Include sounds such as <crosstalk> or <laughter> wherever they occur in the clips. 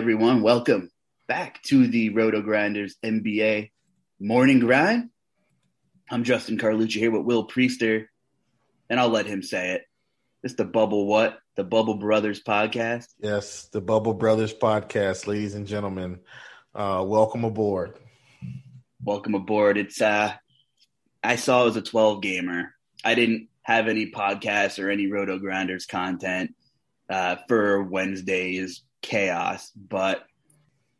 Everyone. Welcome back to the Roto Grinders NBA Morning Grind. I'm Justin Carlucci here with Will Priester, and I'll let him say it. It's the Bubble What? The Bubble Brothers podcast. Yes, the Bubble Brothers podcast, ladies and gentlemen. Uh, welcome aboard. Welcome aboard. It's uh I saw it was a 12 gamer. I didn't have any podcasts or any Roto Grinders content uh, for Wednesday's chaos, but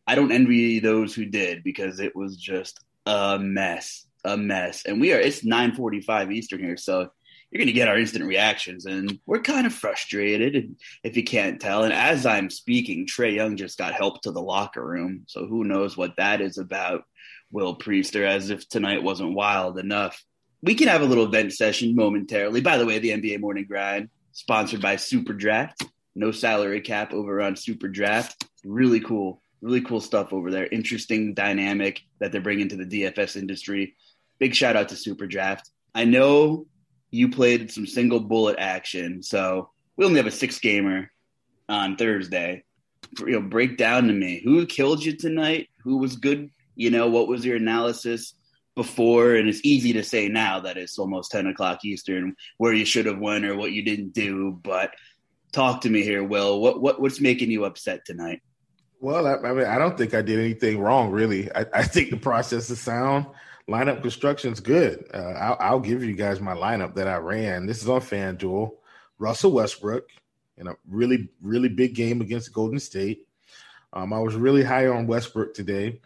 I don't envy those who did because it was just a mess, a mess. And we are it's 9:45 Eastern here, so you're going to get our instant reactions and we're kind of frustrated if you can't tell. And as I'm speaking, Trae Young just got help to the locker room, so who knows what that is about. Will Priester as if tonight wasn't wild enough. We can have a little vent session momentarily. By the way, the NBA Morning Grind sponsored by Super Draft no salary cap over on Super Draft. Really cool, really cool stuff over there. Interesting dynamic that they're bringing to the DFS industry. Big shout out to Super Draft. I know you played some single bullet action, so we only have a six gamer on Thursday. You know, break down to me who killed you tonight, who was good. You know, what was your analysis before? And it's easy to say now that it's almost ten o'clock Eastern, where you should have won or what you didn't do, but talk to me here, Will. What what what's making you upset tonight? Well, I, I mean, I don't think I did anything wrong, really. I, I think the process is sound. Lineup construction's good. Uh, I'll, I'll, give you guys my lineup that I ran. This is on FanDuel. Russell Westbrook in a really, really big game against Golden State. Um, I was really high on Westbrook today.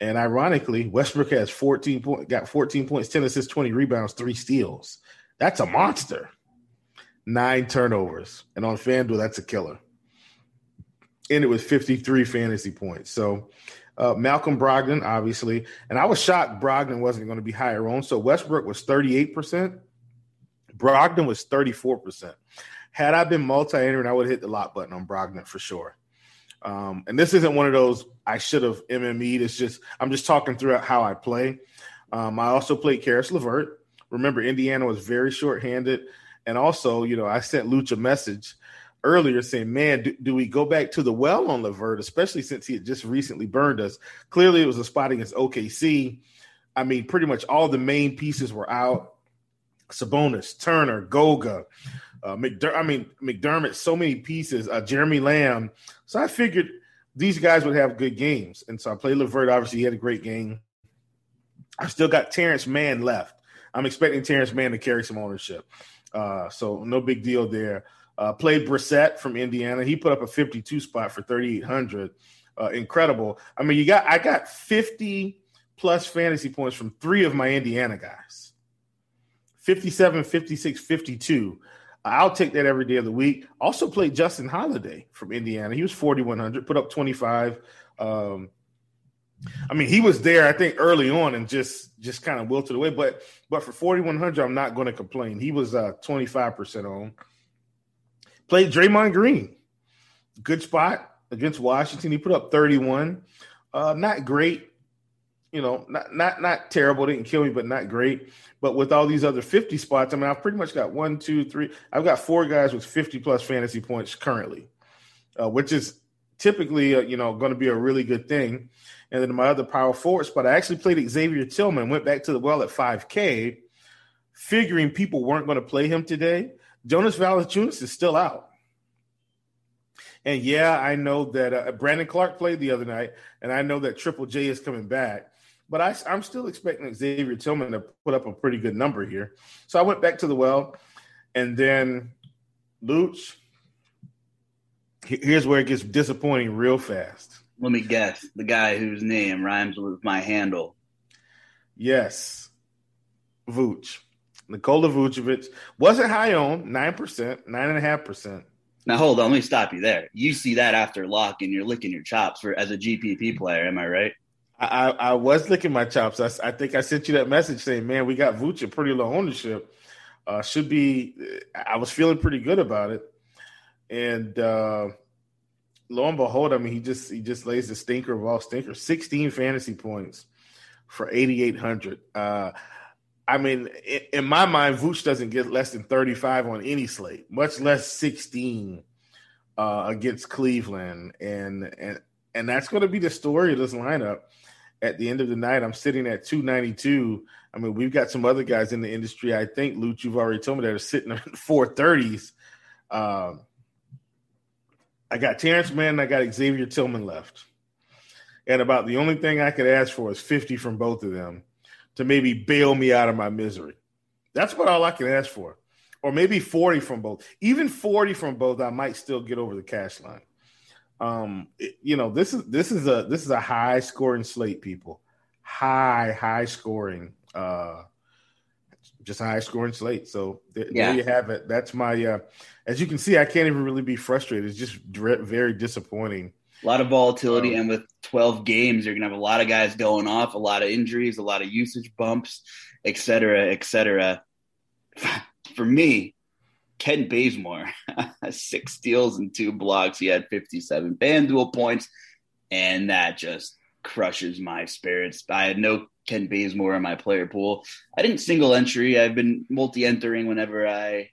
And ironically, Westbrook has 14 point, got 14 points, 10 assists, 20 rebounds, three steals. That's a monster nine turnovers. And on FanDuel, that's a killer. And it was 53 fantasy points. So uh, Malcolm Brogdon, obviously. And I was shocked Brogdon wasn't going to be higher on. So Westbrook was 38%. Brogdon was 34%. Had I been multi-entering, I would have hit the lock button on Brogdon for sure. Um, and this isn't one of those I should have MME'd. It's just I'm just talking throughout how I play. Um, I also played Caris LeVert. Remember, Indiana was very short-handed. And also, you know, I sent Luch a message earlier saying, man, do, do, we go back to the well on LeVert, especially since he had just recently burned us? Clearly, it was a spot against OKC. I mean, pretty much all the main pieces were out. Sabonis, Turner, Goga, uh, McDer- I mean, McDermott, so many pieces, uh, Jeremy Lamb. So I figured these guys would have good games. And so I played Levert. Obviously, he had a great game. I still got Terance Mann left. I'm expecting Terance Mann to carry some ownership. Uh, so no big deal there. Uh, played Brissett from Indiana. He put up a 52 spot for 3,800. Uh, incredible. I mean, you got I got 50 plus fantasy points from three of my Indiana guys 57, 56, 52. I'll take that every day of the week. Also played Justin Holiday from Indiana. He was 4,100, put up 25. Um, I mean, he was there, I think, early on and just just kind of wilted away. But but for 4,100, I'm not going to complain. He was uh, 25% on. Played Draymond Green. Good spot against Washington. He put up 31. Uh, not great. You know, not not not terrible. Didn't kill me, but not great. But with all these other 50 spots, I mean, I've pretty much got one, two, three. I've got four guys with 50 plus fantasy points currently, uh, which is typically, uh, you know, going to be a really good thing. And then my other power forward spot, I actually played Xavier Tillman, went back to the well at 5K, figuring people weren't going to play him today. Jonas Valanciunas is still out. And yeah, I know that uh, Brandon Clarke played the other night, and I know that Triple J is coming back. But I, am still expecting Xavier Tillman to put up a pretty good number here. So I went back to the well, and then Luch. Here's where it gets disappointing real fast. Let me guess. The guy whose name rhymes with my handle. Yes. Vooch. Nikola Vucevic wasn't high on, 9%, 9.5%. Now hold on, let me stop you there. You see that after lock and you're licking your chops for as a GPP player, am I right? I, I was licking my chops. I, I, think I sent you that message saying, "Man, we got Vooch at pretty low ownership. Uh, should be." I was feeling pretty good about it, and uh, lo and behold, I mean, he just he just lays the stinker of all stinkers. Sixteen fantasy points for eighty eight hundred. Uh, I mean, in, in my mind, Vooch doesn't get less than thirty five on any slate, much less sixteen uh, against Cleveland, and and and that's going to be the story of this lineup at the end of the night, I'm sitting at 292. I mean, we've got some other guys in the industry. I think, Luke, you've already told me that are sitting <laughs> at 430s. Um, I got Terance Mann, I got Xavier Tillman left. And about the only thing I could ask for is 50 from both of them to maybe bail me out of my misery. That's what all I can ask for. Or maybe 40 from both. Even 40 from both, I might still get over the cash line. Um, it, you know, this is this is a this is a high scoring slate, people. High, high scoring, uh, just high scoring slate. So th- yeah. there you have it. That's my. Uh, as you can see, I can't even really be frustrated. It's just very disappointing. A lot of volatility, um, and with 12 games, you're gonna have a lot of guys going off, a lot of injuries, a lot of usage bumps, et cetera, et cetera. <sighs> For me, Ken Bazemore, <laughs> six steals and two blocks. He had 57 FanDuel points, and that just crushes my spirits. I had no Kent Bazemore in my player pool. I didn't single entry. I've been multi-entering whenever I,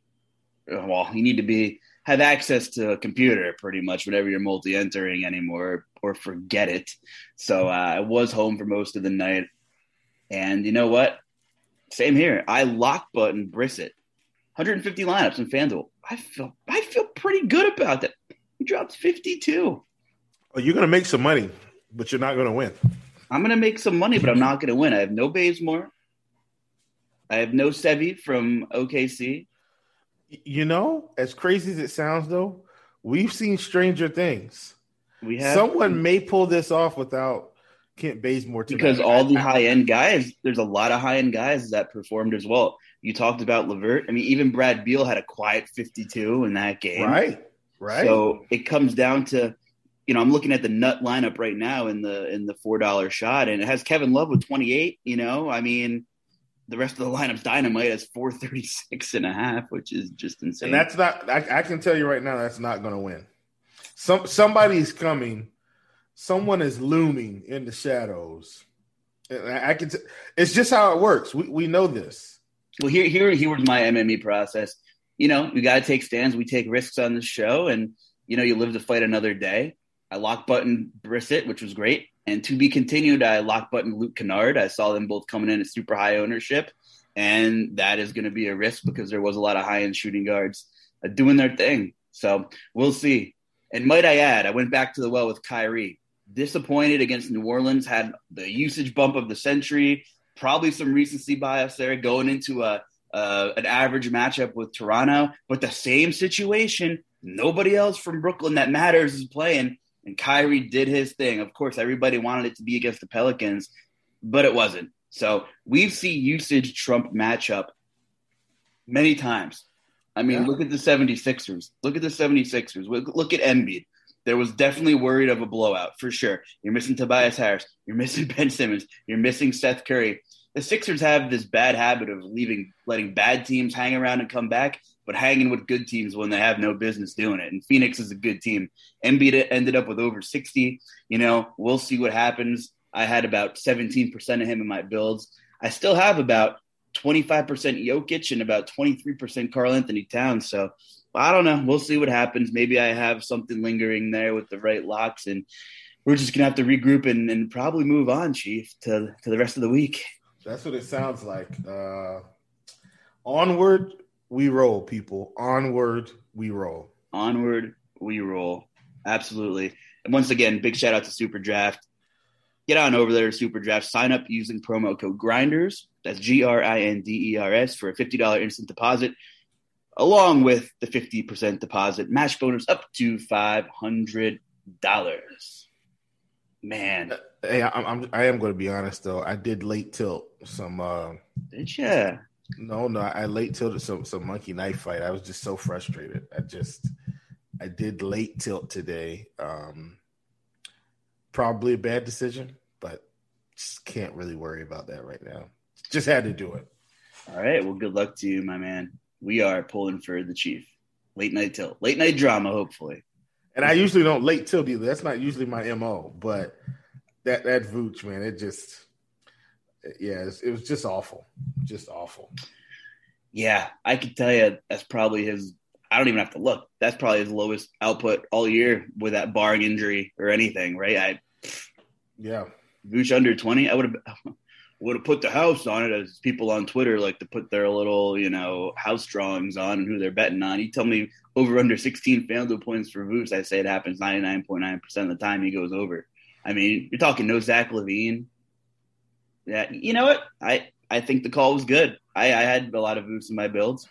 well, you need to be have access to a computer pretty much whenever you're multi-entering anymore, or forget it. So uh, I was home for most of the night, and you know what? Same here. I lock button Brissett 150 lineups in FanDuel. I feel I feel pretty good about that. He dropped 52. Oh, you're gonna make some money, but you're not gonna win. I'm gonna make some money, but I'm not gonna win. I have no Bazemore. I have no Svi from OKC. You know, as crazy as it sounds, though, we've seen stranger things. We have someone may pull this off without Kent Bazemore tonight. because all the high end guys. There's a lot of high end guys that performed as well. You talked about Levert. I mean, even Brad Beal had a quiet 52 in that game. Right. Right. So it comes down to, you know, I'm looking at the nut lineup right now in the in the four dollar shot, and it has Kevin Love with 28. You know, I mean, the rest of the lineup's dynamite has 436 and a half, which is just insane. And that's not. I, I can tell you right now, that's not going to win. Some somebody's coming. Someone is looming in the shadows. And I, I can. T- it's just how it works. We we know this well, here, here, here was my MME process. You know, we got to take stands. We take risks on the show, and you know, you live to fight another day. I lock button Brissett, which was great, and to be continued. I lock button Luke Kennard. I saw them both coming in at super high ownership, and that is going to be a risk because there was a lot of high end shooting guards uh, doing their thing. So we'll see. And might I add, I went back to the well with Kyrie. Disappointed against New Orleans, had the usage bump of the century, probably some recency bias there going into a an average matchup with Toronto, but the same situation. Nobody else from Brooklyn that matters is playing, and Kyrie did his thing. Of course, everybody wanted it to be against the Pelicans, but it wasn't. So we've seen usage trump matchup many times. I mean, yeah. look at the 76ers. Look at the 76ers. Look at Embiid. There was definitely worried of a blowout for sure. You're missing Tobias Harris. You're missing <laughs> Ben Simmons. You're missing Seth Curry. The Sixers have this bad habit of leaving, letting bad teams hang around and come back, but hanging with good teams when they have no business doing it. And Phoenix is a good team. Embiid ended up with over 60. You know, we'll see what happens. I had about 17% of him in my builds. I still have about 25% Jokic and about 23% Karl-Anthony Towns. So I don't know. We'll see what happens. Maybe I have something lingering there with the right locks, and we're just gonna have to regroup and, and probably move on, Chief, to to the rest of the week. That's what it sounds like. Uh, onward we roll, people. Onward we roll. Onward we roll. Absolutely. And once again, big shout out to Super Draft. Get on over there Super Draft. Sign up using promo code Grinders. That's G R I N D E R S for a fifty dollar instant deposit along with the 50% deposit match bonus up to $500. Man. Hey, I'm, I'm I am going to be honest though. I did late tilt some. Uh, did you? No, no. I late tilted some some monkey knife fight. I was just so frustrated. I just I did late tilt today. Um, probably a bad decision, but just can't really worry about that right now. Just had to do it. All right. Well, good luck to you, my man we are pulling for the Chief. Late night tilt, late night drama, hopefully. And I usually don't late tilt either. That's not usually my mo. But that that Vooch man, it just yeah, it was just awful, just awful. Yeah, I can tell you that's probably his. I don't even have to look. That's probably his lowest output all year with that barring injury or anything, right? I yeah, Vooch under twenty. I would have <laughs> would have put the house on it as people on Twitter like to put their little, you know, house drawings on and who they're betting on. You tell me over under 16 FanDuel points for Vooch, I say it happens 99.9% of the time he goes over. I mean, you're talking no Zach LaVine. Yeah, you know what? I, I think the call was good. I, I had a lot of Voos in my builds.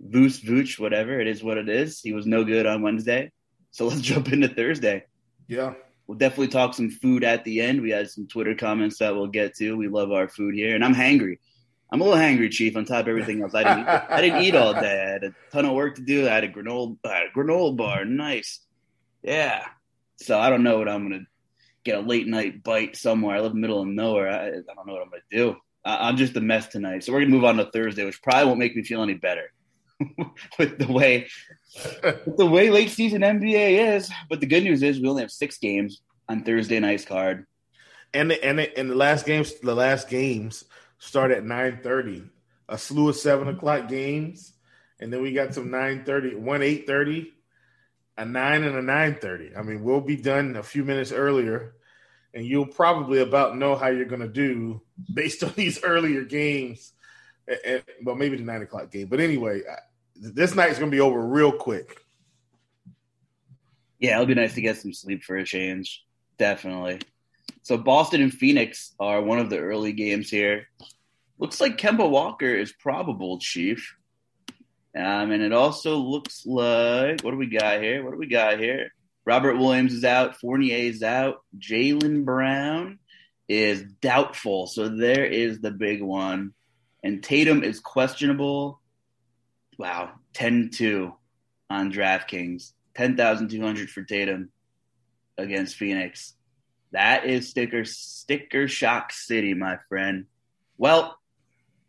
Voos, Vooch, whatever. It is what it is. He was no good on Wednesday. So let's <laughs> jump into Thursday. Yeah. We'll definitely talk some food at the end. We had some Twitter comments that we'll get to. We love our food here, and I'm hangry. I'm a little hangry, Chief. On top of everything else, I didn't. Eat, I didn't eat all day. I had a ton of work to do. I had a granola, I had a granola bar. Nice, yeah. So I don't know what I'm gonna get a late night bite somewhere. I live in the middle of nowhere. I, I don't know what I'm gonna do. I, I'm just a mess tonight. So we're gonna move on to Thursday, which probably won't make me feel any better. <laughs> with the way with the way late season NBA is. But the good news is we only have six games on Thursday night's card. And the, and the, and the last games the last games start at nine thirty. A slew of seven o'clock games, and then we got some nine thirty, one eight thirty, a nine and a nine thirty. I mean, we'll be done a few minutes earlier, and you'll probably about know how you're going to do <laughs> based on these earlier games and, well, maybe the nine o'clock game. But anyway, this night's gonna be over real quick. Yeah, it'll be nice to get some sleep for a change. Definitely. So Boston and Phoenix are one of the early games here. Looks like Kemba Walker is probable, Chief. Um, and it also looks like what do we got here? What do we got here? Robert Williams is out. Fournier is out. Jaylen Brown is doubtful. So there is the big one and Tatum is questionable. Wow, 10-2 on DraftKings. 10,200 for Tatum against Phoenix. That is sticker sticker shock city, my friend. Well,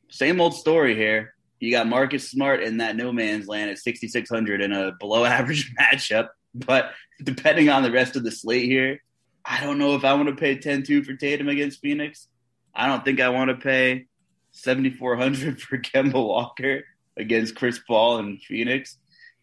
same old story here. You got Marcus Smart in that no man's land at 6,600 in a below <laughs> average matchup. But depending on the rest of the slate here, I don't know if I want to pay 10 2 for Tatum against Phoenix. I don't think I want to pay 7,400 <laughs> for Kemba Walker against Chris Paul and Phoenix.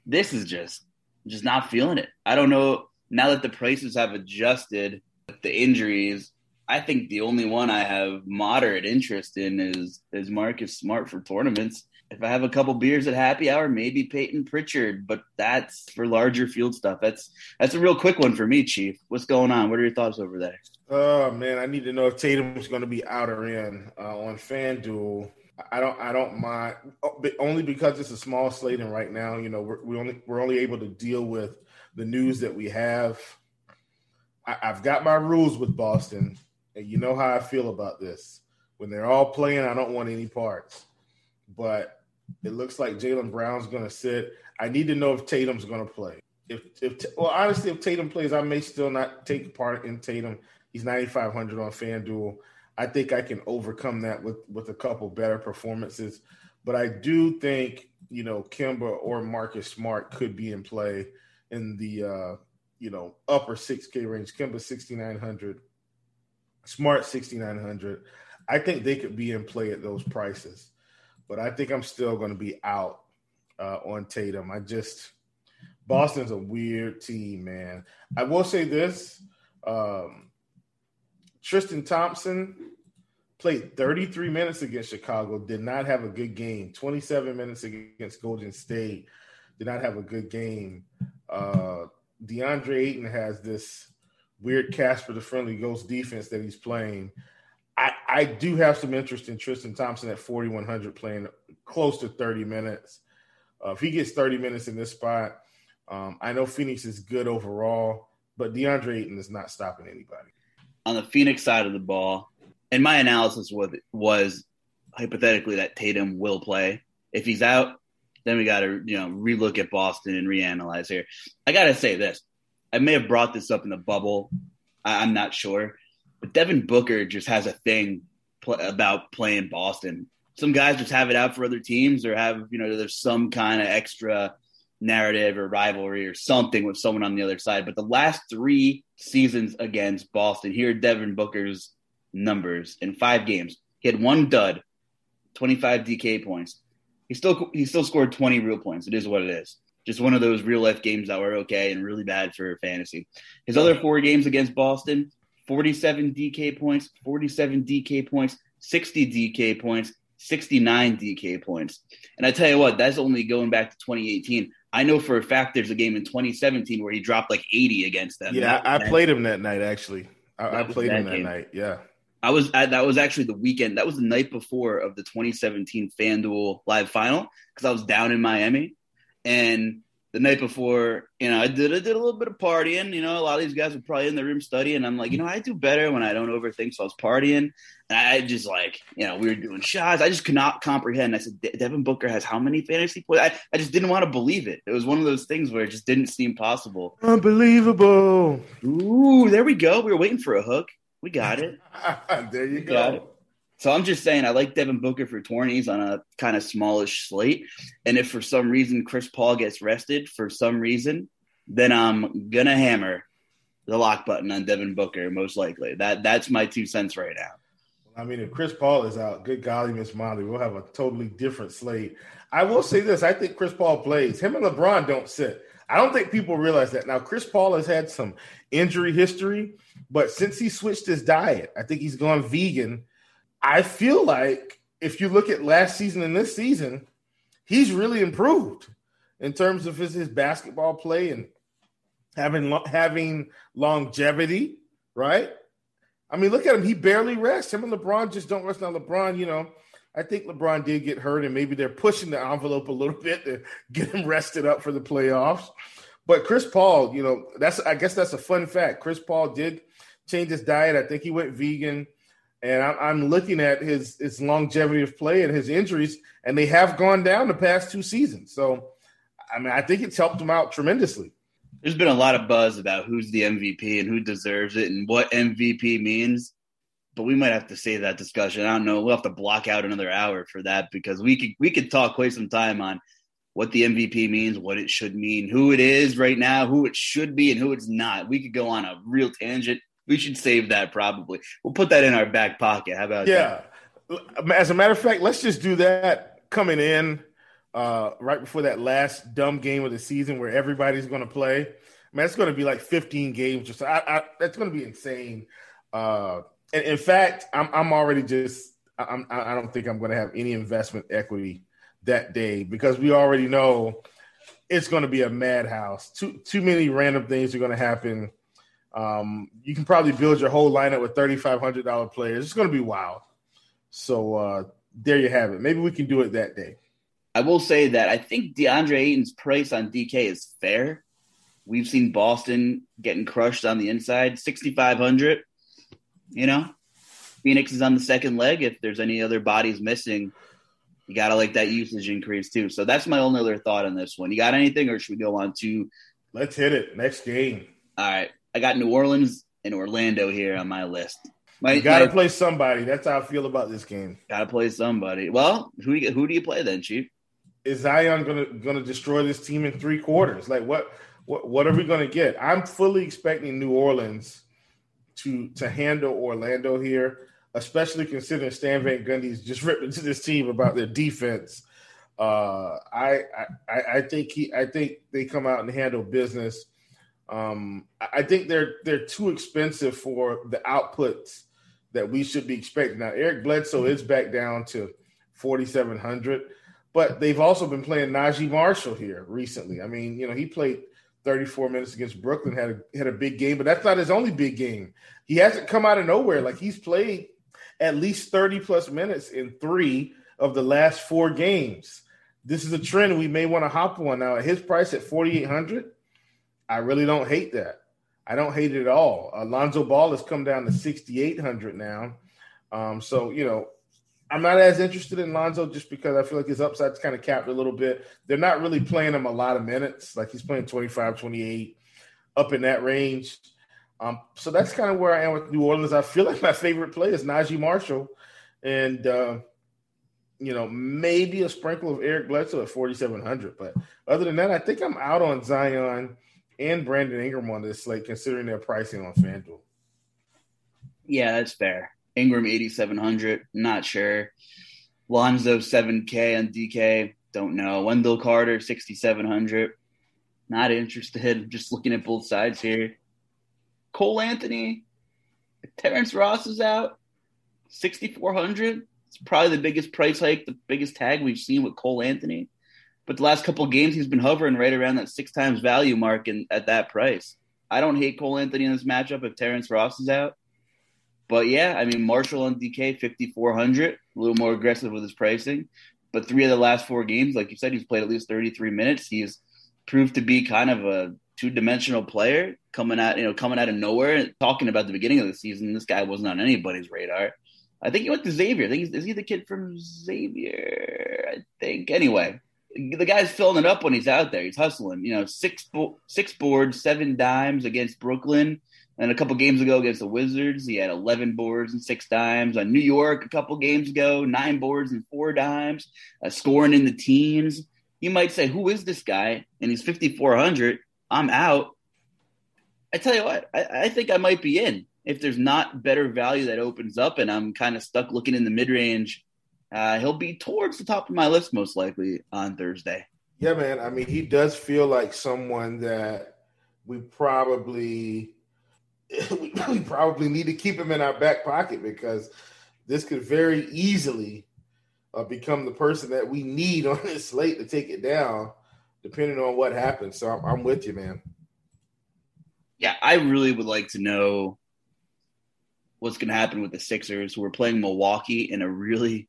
This is just, just not feeling it. I don't know. Now that the prices have adjusted, the injuries, I think the only one I have moderate interest in is is Marcus Smart for tournaments. If I have a couple beers at happy hour, maybe Payton Pritchard, but that's for larger field stuff. That's that's a real quick one for me, Chief. What's going on? What are your thoughts over there? Oh man, I need to know if Tatum's going to be out or in uh, on FanDuel. I don't I don't mind oh, only because it's a small slate and right now, you know, we're we only we're only able to deal with the news that we have. I, I've got my rules with Boston, and you know how I feel about this. When they're all playing, I don't want any parts. But it looks like Jaylen Brown's going to sit. I need to know if Tatum's going to play. If, if well, honestly, if Tatum plays, I may still not take part in Tatum. He's 9,500 on FanDuel. I think I can overcome that with with a couple better performances. But I do think you know Kemba or Marcus Smart could be in play in the uh, you know upper 6K range. Kemba 6,900, Smart 6,900. I think they could be in play at those prices but I think I'm still going to be out uh, on Tatum. I just Boston's a weird team, man. I will say this: um, Tristan Thompson played 33 minutes against Chicago, did not have a good game. 27 minutes against Golden State, did not have a good game. Uh, DeAndre Ayton has this weird Casper the Friendly Ghost defense that he's playing. I, I do have some interest in Tristan Thompson at 4,100 playing close to 30 minutes. Uh, if he gets 30 minutes in this spot, um, I know Phoenix is good overall, but DeAndre Ayton is not stopping anybody. On the Phoenix side of the ball, and my analysis was, was hypothetically that Tatum will play. If he's out, then we got to you know relook at Boston and reanalyze here. I got to say this: I may have brought this up in the bubble. I, I'm not sure but Devin Booker just has a thing pl- about playing Boston. Some guys just have it out for other teams or have, you know, there's some kind of extra narrative or rivalry or something with someone on the other side. But the last three seasons against Boston, here Devin Booker's numbers in five games. He had one dud, 25 DK points. He still he still scored 20 real points. It is what it is. Just one of those real life games that were okay and really bad for fantasy. His other four games against Boston, 47 DK points, 47 DK points, 60 DK points, 69 DK points. And I tell you what, that's only going back to 2018. I know for a fact there's a game in 2017 where he dropped like 80 against them. Yeah, I, I played him that night actually. I, I played that him that game. night. Yeah. I was at, that was actually the weekend. That was the night before of the 2017 FanDuel Live Final because I was down in Miami, and the night before, you know, I did I did a little bit of partying. You know, a lot of these guys were probably in the room studying. I'm like, you know, I do better when I don't overthink. So I was partying, and I just like, you know, we were doing shots. I just could not comprehend. I said, Devin Booker has how many fantasy points? I, I just didn't want to believe it. It was one of those things where it just didn't seem possible. Unbelievable. Ooh, there we go. We were waiting for a hook. We got it. <laughs> there you we go. So I'm just saying, I like Devin Booker for 20s on a kind of smallish slate. And if for some reason Chris Paul gets rested for some reason, then I'm gonna hammer the lock button on Devin Booker most likely. That that's my two cents right now. I mean, if Chris Paul is out, good golly, Miss Molly, we'll have a totally different slate. I will say this: I think Chris Paul plays. Him and LeBron don't sit. I don't think people realize that. Now, Chris Paul has had some injury history, but since he switched his diet, I think he's gone vegan I feel like if you look at last season and this season, he's really improved in terms of his, his basketball play and having having longevity, right? I mean, look at him; he barely rests. Him and LeBron just don't rest. Now, LeBron, you know, I think LeBron did get hurt, and maybe they're pushing the envelope a little <laughs> bit to get him rested up for the playoffs. But Chris Paul, you know, that's I guess that's a fun fact. Chris Paul did change his diet. I think he went vegan. And I'm looking at his his longevity of play and his injuries, and they have gone down the past two seasons. So, I mean, I think it's helped him out tremendously. There's been a lot of buzz about who's the MVP and who deserves it and what MVP means, but we might have to save that discussion. I don't know. We'll have to block out another hour for that because we could we could talk quite some time on what the MVP means, what it should mean, who it is right now, who it should be, and who it's not. We could go on a real tangent we should save that probably. We'll put that in our back pocket. How about yeah. That? As a matter of fact, let's just do that coming in uh, right before that last dumb game of the season where everybody's going to play. Man, it's going to be like 15 games Just. I, I, that's going to be insane. Uh, and in fact, I'm, I'm already just I'm, I don't think I'm going to have any investment equity that day because we already know it's going to be a madhouse. Too too many random things are going to happen. Um, you can probably build your whole lineup with thirty five hundred dollar players. It's going to be wild. So uh, there you have it. Maybe we can do it that day. I will say that I think DeAndre Ayton's price on DK is fair. We've seen Boston getting crushed on the inside, sixty five hundred. You know, Phoenix is on the second leg. If there's any other bodies missing, you got to like that usage increase too. So that's my only other thought on this one. You got anything, or should we go on to? Let's hit it. Next game. All right, I got New Orleans and Orlando here on my list. My, you got to play somebody. That's how I feel about this game. Got to play somebody. Well, who do you, who do you play then, Chief? Is Zion gonna gonna destroy this team in three quarters? Like what what what are we gonna get? I'm fully expecting New Orleans to to handle Orlando here especially considering Stan Van Gundy's just <laughs> ripped into this team about their defense. Uh, I, I I think he I think they come out and handle business. Um, I think they're they're too expensive for the outputs that we should be expecting. Now Eric Bledsoe is back down to forty seven hundred, but they've also been playing Naji Marshall here recently. I mean, you know, he played 34 minutes against Brooklyn, had a had a big game, but that's not his only big game. He hasn't come out of nowhere. Like he's played at least 30 plus minutes in three of the last four games. This is a trend we may want to hop on now. At his price at 4,800, I really don't hate that. I don't hate it at all. Alonzo Ball has come down to 6,800 now. Um, so, you know, I'm not as interested in Lonzo just because I feel like his upside's kind of capped a little bit. They're not really playing him a lot of minutes. Like he's playing 25, 28, up in that range. Um, so that's kind of where I am with New Orleans. I feel like my favorite play is Naji Marshall, and uh, you know maybe a sprinkle of Eric Bledsoe at forty seven hundred. But other than that, I think I'm out on Zion and Brandon Ingram on this slate, considering their pricing on FanDuel. Yeah, that's fair. Ingram eighty seven hundred, not sure. Lonzo seven K on DK, don't know. Wendell Carter sixty seven hundred, not interested. <laughs> Just looking at both sides here. Cole Anthony, Terrence Ross is out, 6,400. It's probably the biggest price hike, the biggest tag we've seen with Cole Anthony. But the last couple games, he's been hovering right around that six times value mark and at that price. I don't hate Cole Anthony in this matchup if Terrence Ross is out. But yeah, I mean, Marshall on DK, 5,400, a little more aggressive with his pricing. But three of the last four games, like you said, he's played at least 33 minutes. He's proved to be kind of a two dimensional player coming out, you know, coming out of nowhere. Talking about the beginning of the season, this guy wasn't on anybody's radar. I think he went to Xavier. I think is he the kid from Xavier? I think. Anyway, the guy's filling it up when he's out there. He's hustling. You know, six six boards, seven dimes against Brooklyn, and a couple games ago against the Wizards, he had eleven boards and six dimes. On New York, a couple games ago, nine boards and four dimes, uh, scoring in the teens. You might say, "Who is this guy?" And he's fifty four hundred. I'm out. I tell you what, I, I, think I might be in if there's not better value that opens up, and I'm kind of stuck looking in the mid range. Uh, he'll be towards the top of my list most likely on Thursday. Yeah, man. I mean, he does feel like someone that we probably <laughs> we probably need to keep him in our back pocket because this could very easily uh, become the person that we need <laughs> on this slate to take it down depending on what happens. So I'm, I'm with you, man. Yeah, I really would like to know what's going to happen with the Sixers who are playing Milwaukee in a really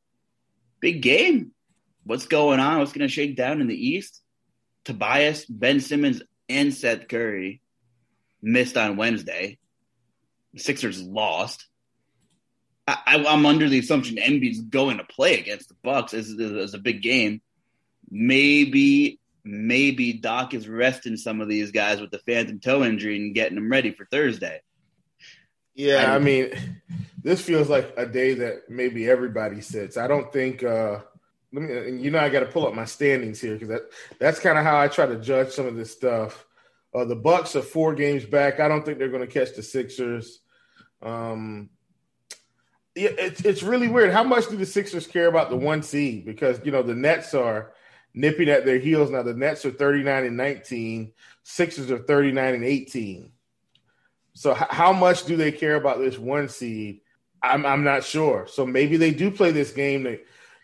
big game. What's going on? What's going to shake down in the East? Tobias, Ben Simmons, and Seth Curry missed on Wednesday. The Sixers lost. I, am under the assumption Embiid's going to play against the Bucks as, as a big game. Maybe maybe Doc is resting some of these guys with the phantom toe injury and getting them ready for Thursday. Yeah, I, mean, this feels like a day that maybe everybody sits. I don't think. uh let me, you know, I got to pull up my standings here because that that's kind of how I try to judge some of this stuff. Uh, the Bucks are four games back. I don't think they're going to catch the Sixers. Um, yeah, it's it's really weird. How much do the Sixers care about the one seed? Because you know the Nets are nipping at their heels. Now the Nets are 39 and 19, Sixers are 39 and 18. So how much do they care about this one seed? I'm I'm not sure. So maybe they do play this game to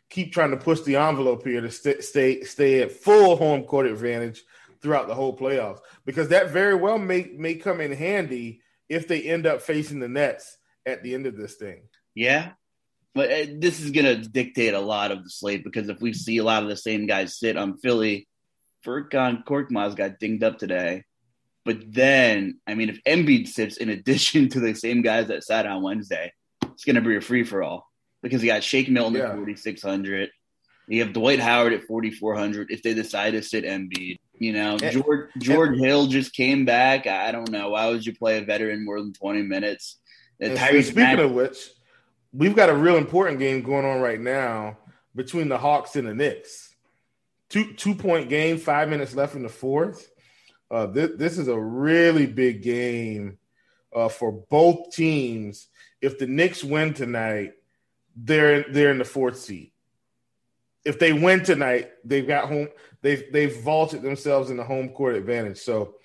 keep trying to push the envelope here to st- stay stay at full home court advantage throughout the whole playoffs because that very well may may come in handy if they end up facing the Nets at the end of this thing. Yeah, but uh, this is going to dictate a lot of the slate because if we see a lot of the same guys sit on Philly, Furkan Korkmaz got dinged up today. But then, I mean, if Embiid sits in addition <laughs> to the same guys that sat on Wednesday, it's going to be a free for all because you got Shake Milton yeah. at 4,600. You have Dwight Howard at 4,400 if they decide to sit Embiid. You know, George, George Hill just came back. I don't know. Why would you play a veteran more than 20 minutes? speaking Mack- of which, we've got a real important game going on right now between the Hawks and the Knicks. Two two point game, five minutes left in the fourth. Uh, this, this is a really big game uh, for both teams. If the Knicks win tonight, they're they're in the fourth seed. If they win tonight, they've got home. They've they've vaulted themselves in the home court advantage. So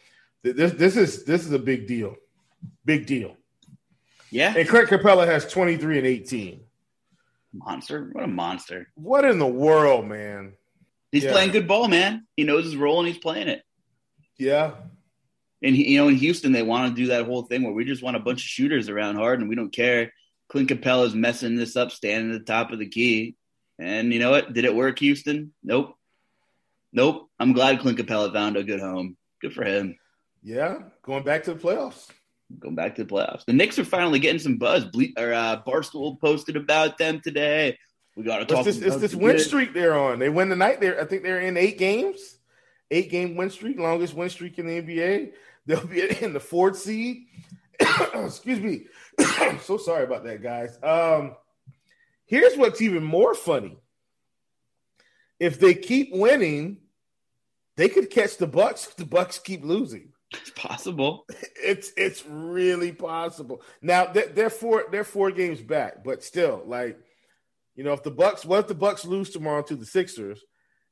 this this is this is a big deal, big deal. Yeah. And Clint Capela has 23 and 18. Monster. What a monster. What in the world, man? He's yeah. playing good ball, man. He knows his role and he's playing it. Yeah. And you know, in Houston, they want to do that whole thing where we just want a bunch of shooters around Harden. We don't care. Clint Capela's messing this up, standing at the top of the key. And you know what? Did it work, Houston? Nope. Nope. I'm glad Clint Capela found a good home. Good for him. Yeah, going back to the playoffs going back to the playoffs. The Knicks are finally getting some buzz. Ble- or uh, Barstool posted about them today. We got to talk. It's this, it's this win streak they're on. They win the night. There, I think they're in eight games, eight game win streak, longest win streak in the NBA. They'll be in the fourth seed. <coughs> Excuse me. <coughs> so sorry about that, guys. Um, here's what's even more funny. If they keep winning, they could catch the Bucks. If the Bucks keep losing. It's possible. <laughs> It's it's really possible. Now they're, they're four they're four games back, but still, like you know, if the Bucks what if the Bucks lose tomorrow to the Sixers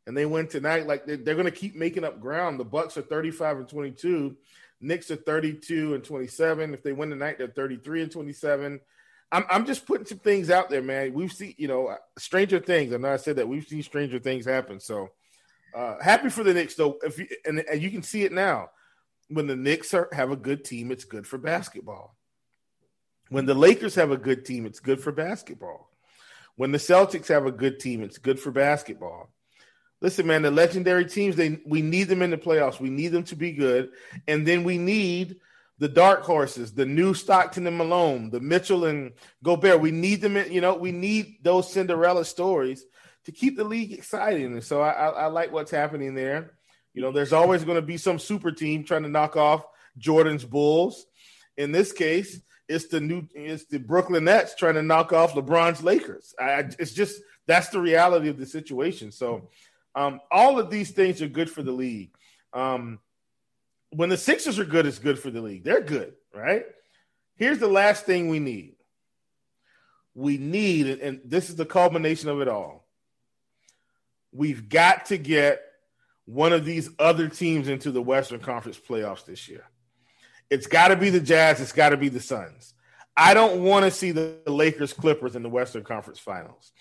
and they win tonight, like they're, they're going to keep making up ground. The Bucks are thirty five and twenty two. Knicks are thirty two and twenty seven. If they win tonight, they're thirty three and twenty seven. I'm I'm just putting some things out there, man. We've seen you know Stranger Things. I know I said that we've seen Stranger Things happen. So uh, happy for the Knicks though. If you, and, and you can see it now when the Knicks are, have a good team, it's good for basketball. When the Lakers have a good team, it's good for basketball. When the Celtics have a good team, it's good for basketball. Listen, man, the legendary teams, they we need them in the playoffs. We need them to be good. And then we need the dark horses, the new Stockton and Malone, the Mitchell and Gobert. We need them, in, you know, we need those Cinderella stories to keep the league exciting. And so I, I, I like what's happening there. You know, there's always going to be some super team trying to knock off Jordan's Bulls. In this case, it's the new it's the Brooklyn Nets trying to knock off LeBron's Lakers. I, it's just that's the reality of the situation. So, um, all of these things are good for the league. Um, when the Sixers are good, it's good for the league. They're good, right? Here's the last thing we need. We need, and this is the culmination of it all. We've got to get one of these other teams into the Western Conference playoffs this year. It's got to be the Jazz. It's got to be the Suns. I don't want to see the Lakers Clippers in the Western Conference Finals.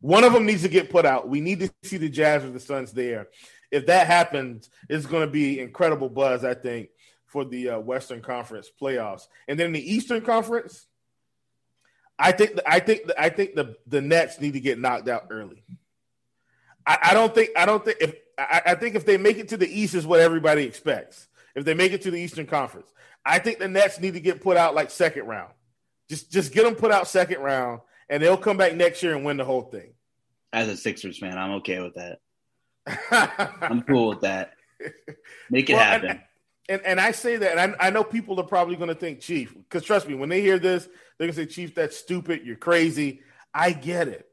One of them needs to get put out. We need to see the Jazz or the Suns there. If that happens, it's going to be incredible buzz, I think, for the uh, Western Conference playoffs. And then the Eastern Conference, I think I think I think the the Nets need to get knocked out early. I, I don't think I don't think if I, I, think if they make it to the East is what everybody expects. If they make it to the Eastern Conference, I think the Nets need to get put out like second round. Just just get them put out second round, and they'll come back next year and win the whole thing. As a Sixers fan, I'm okay with that. <laughs> I'm cool with that. Make it well, happen. And, and, and I say that, and I, I know people are probably going to think Chief, because trust me, when they hear this, they're going to say, Chief, that's stupid. You're crazy. I get it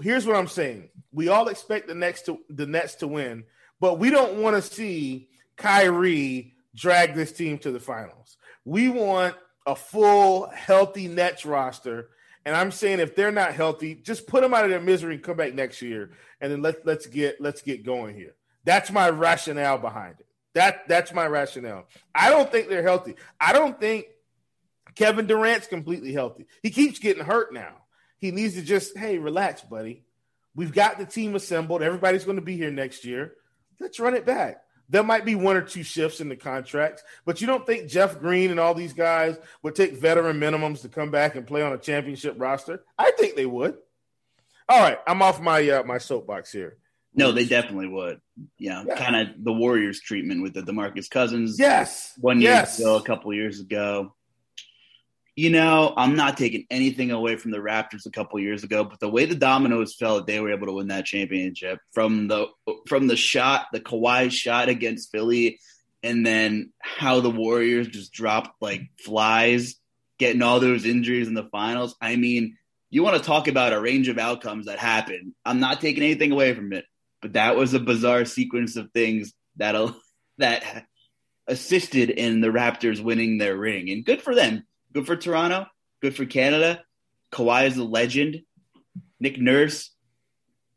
here's what I'm saying. We all expect the next to the Nets to win, but we don't want to see Kyrie drag this team to the finals. We want a full, healthy Nets roster. And I'm saying if they're not healthy, just put them out of their misery and come back next year, and then let's let's get let's get going here. That's my rationale behind it. That that's my rationale. I don't think they're healthy. I don't think Kevin Durant's completely healthy. He keeps getting hurt now. He needs to just, hey, relax, buddy. We've got the team assembled. Everybody's going to be here next year. Let's run it back. There might be one or two shifts in the contracts, but you don't think Jeff Green and all these guys would take veteran minimums to come back and play on a championship roster? I think they would. All right, I'm off my uh, my soapbox here. No, they definitely would. Know, yeah. kind of the Warriors treatment with the Demarcus Cousins. Yes, one year yes. ago, a couple years ago. You know, I'm not taking anything away from the Raptors a couple years ago, but the way the dominoes fell, they were able to win that championship from the from the shot, the Kawhi shot against Philly, and then how the Warriors just dropped like flies, getting all those injuries in the finals. I mean, you want to talk about a range of outcomes that happened. I'm not taking anything away from it, but that was a bizarre sequence of things that <laughs> that assisted in the Raptors winning their ring, and good for them Good for Toronto. Good for Canada. Kawhi is a legend. Nick Nurse.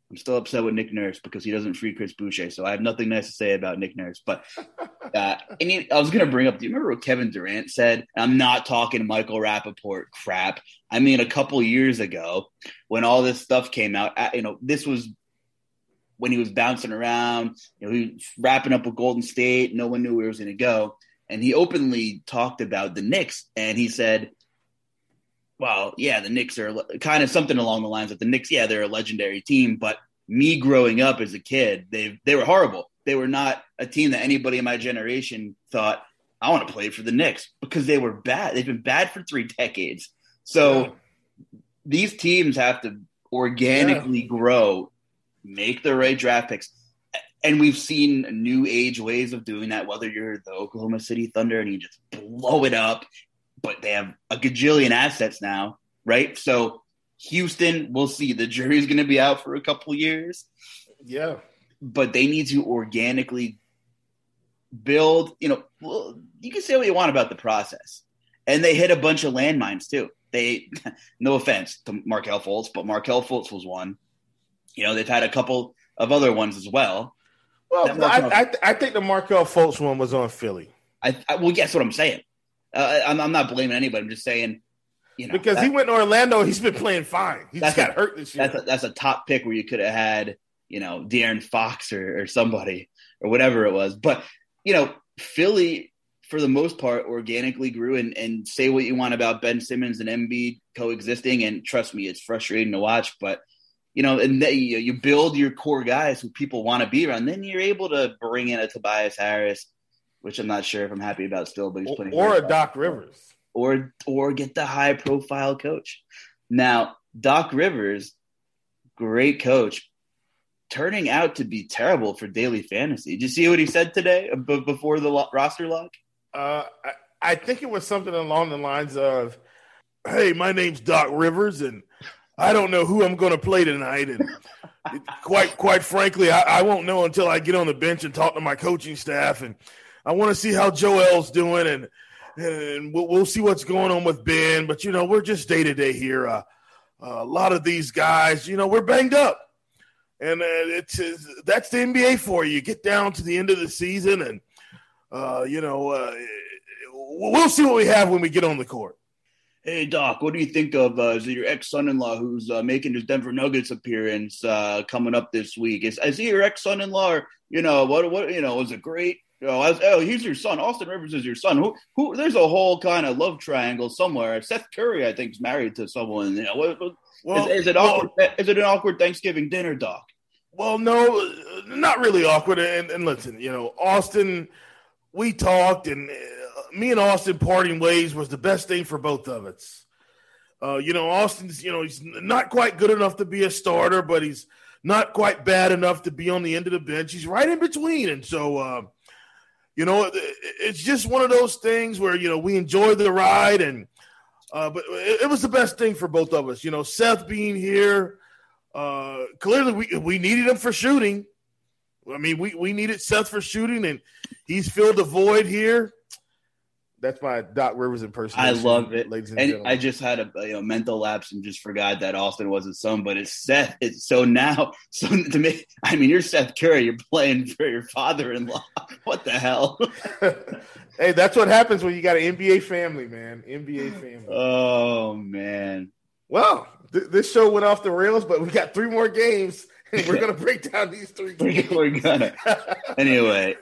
I'm still upset with Nick Nurse because he doesn't free Chris Boucher. So I have nothing nice to say about Nick Nurse. But <laughs> uh, he, I was going to bring up, do you remember what Kevin Durant said? I'm not talking Michael Rapaport crap. I mean, a couple years ago when all this stuff came out, you know, this was when he was bouncing around, you know, he was wrapping up with Golden State. No one knew where he was going to go and he openly talked about the Knicks, and he said, "Well, yeah, the Knicks are kind of something along the lines of the Knicks. Yeah, they're a legendary team, but me growing up as a kid, they they were horrible. They were not a team that anybody in my generation thought I want to play for the Knicks because they were bad. They've been bad for three decades. So yeah. these teams have to organically yeah. grow, make the right draft picks." And we've seen new age ways of doing that, whether you're the Oklahoma City Thunder and you just blow it up, but they have a gajillion assets now, right? So Houston, we'll see. The jury's going to be out for a couple years. Yeah. But they need to organically build, you know, you can say what you want about the process. And they hit a bunch of landmines too. They, <laughs> no offense to Markelle Fultz, but Markelle Fultz was one. You know, they've had a couple of other ones as well. Well, I, I, I, think the Markelle Fultz one was on Philly. I, I well, guess what I'm saying. Uh, I'm, I'm, not blaming anybody. I'm just saying, you know, because that, he went to Orlando, he's been playing fine. He just got a, hurt this year. That's a, that's a top pick where you could have had, you know, De'Aaron Fox or, or somebody or whatever it was. But you know, Philly for the most part organically grew and, and say what you want about Ben Simmons and Embiid coexisting. And trust me, it's frustrating to watch, but you know, and then you, you build your core guys who people want to be around. Then you're able to bring in a Tobias Harris, which I'm not sure if I'm happy about still, but he's putting or a Doc Rivers, or or get the high profile coach. Now, Doc Rivers, great coach, turning out to be terrible for daily fantasy. Did you see what he said today before the roster lock? Uh, I, I think it was something along the lines of, "Hey, my name's Doc Rivers, and I don't know who I'm going to play tonight, and quite quite frankly, I, I, won't know until I get on the bench and talk to my coaching staff, and I want to see how Joel's doing, and and we'll, we'll see what's going on with Ben. But you know, we're just day to day here. Uh, uh, a lot of these guys, you know, we're banged up, and uh, it's that's the NBA for you. Get down to the end of the season, and uh, you know, uh, we'll see what we have when we get on the court. Hey Doc, what do you think of uh, your ex son-in-law who's uh, making his Denver Nuggets appearance uh, coming up this week? Is, is he your ex son-in-law? Or, you know what? What you know? is it great? You know, as, oh, he's your son. Austin Rivers is your son. Who? Who? There's a whole kind of love triangle somewhere. Seth Curry, I think, is married to someone. You know, what, what, well, is, is, it awkward? Well, is it an awkward Thanksgiving dinner, Doc? Well, no, not really awkward. And, and listen, you know, Austin, we talked, and me and Austin parting ways was the best thing for both of us. Uh, you know, Austin's, you know, he's not quite good enough to be a starter, but he's not quite bad enough to be on the end of the bench. He's right in between. And so, uh, you know, it's just one of those things where, you know, we enjoy the ride and, uh, but it, it, was the best thing for both of us. You know, Seth being here, uh, clearly we, we needed him for shooting. I mean, we, we needed Seth for shooting, and he's filled the void here. That's my Doc Rivers impersonation. I love it, ladies and, and gentlemen. I just had a you know, mental lapse and just forgot that Austin wasn't some, but it's Seth. It's so now, <laughs> so to me, I mean, you're Seth Curry. You're playing for your father-in-law. <laughs> What the hell? <laughs> hey, that's what happens when you got an NBA family, man. NBA oh, family. Oh man. Well, th- this show went off the rails, but we got three more games, and we're gonna break down these three games. we're gonna. anyway,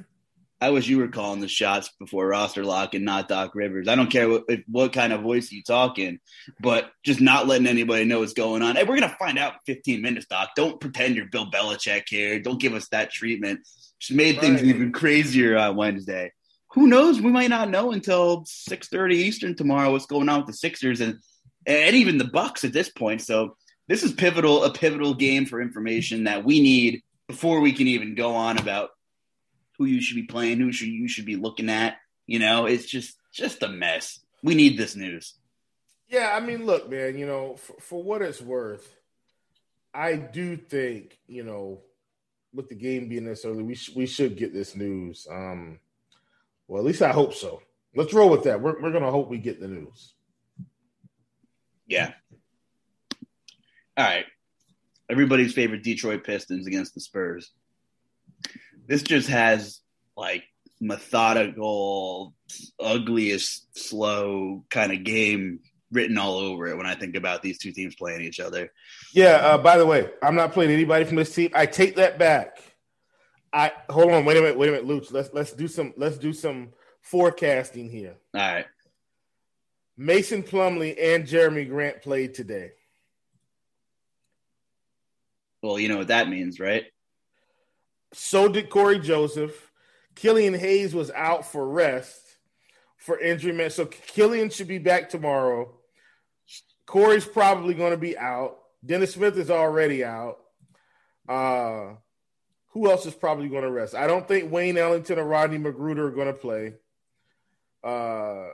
I wish you were calling the shots before roster lock and not Doc Rivers. I don't care what what kind of voice you talk in, but just not letting anybody know what's going on. Hey, we're gonna find out in 15 minutes, Doc. Don't pretend you're Bill Belichick here. Don't give us that treatment. Just made things even crazier on Wednesday. Who knows? We might not know until 6:30 Eastern tomorrow what's going on with the Sixers and and even the Bucks at this point. So this is pivotal, a pivotal game for information that we need before we can even go on about who you should be playing, who should you should be looking at. You know, it's just just a mess. We need this news. Yeah, I mean, look, man. You know, for, for what it's worth, I do think you know, with the game being this early, we sh- we should get this news. Um, well, at least I hope so. Let's roll with that. We're we're gonna hope we get the news. Yeah. All right. Everybody's favorite Detroit Pistons against the Spurs this just has like methodical, ugliest, slow kind of game written all over it when I think about these two teams playing each other. Yeah. Uh, by the way, I'm not playing anybody from this team. I take that back. I hold on. Wait a minute. Wait a minute, Luch. Let's let's do some let's do some forecasting here. All right. Mason Plumlee and Jerami Grant played today. Well, you know what that means, right? So did Cory Joseph. Killian Hayes was out for rest for injury, man. So Killian should be back tomorrow. Corey's probably going to be out. Dennis Smith is already out. Uh, who else is probably going to rest? I don't think Wayne Ellington or Rodney McGruder are going to play. Uh,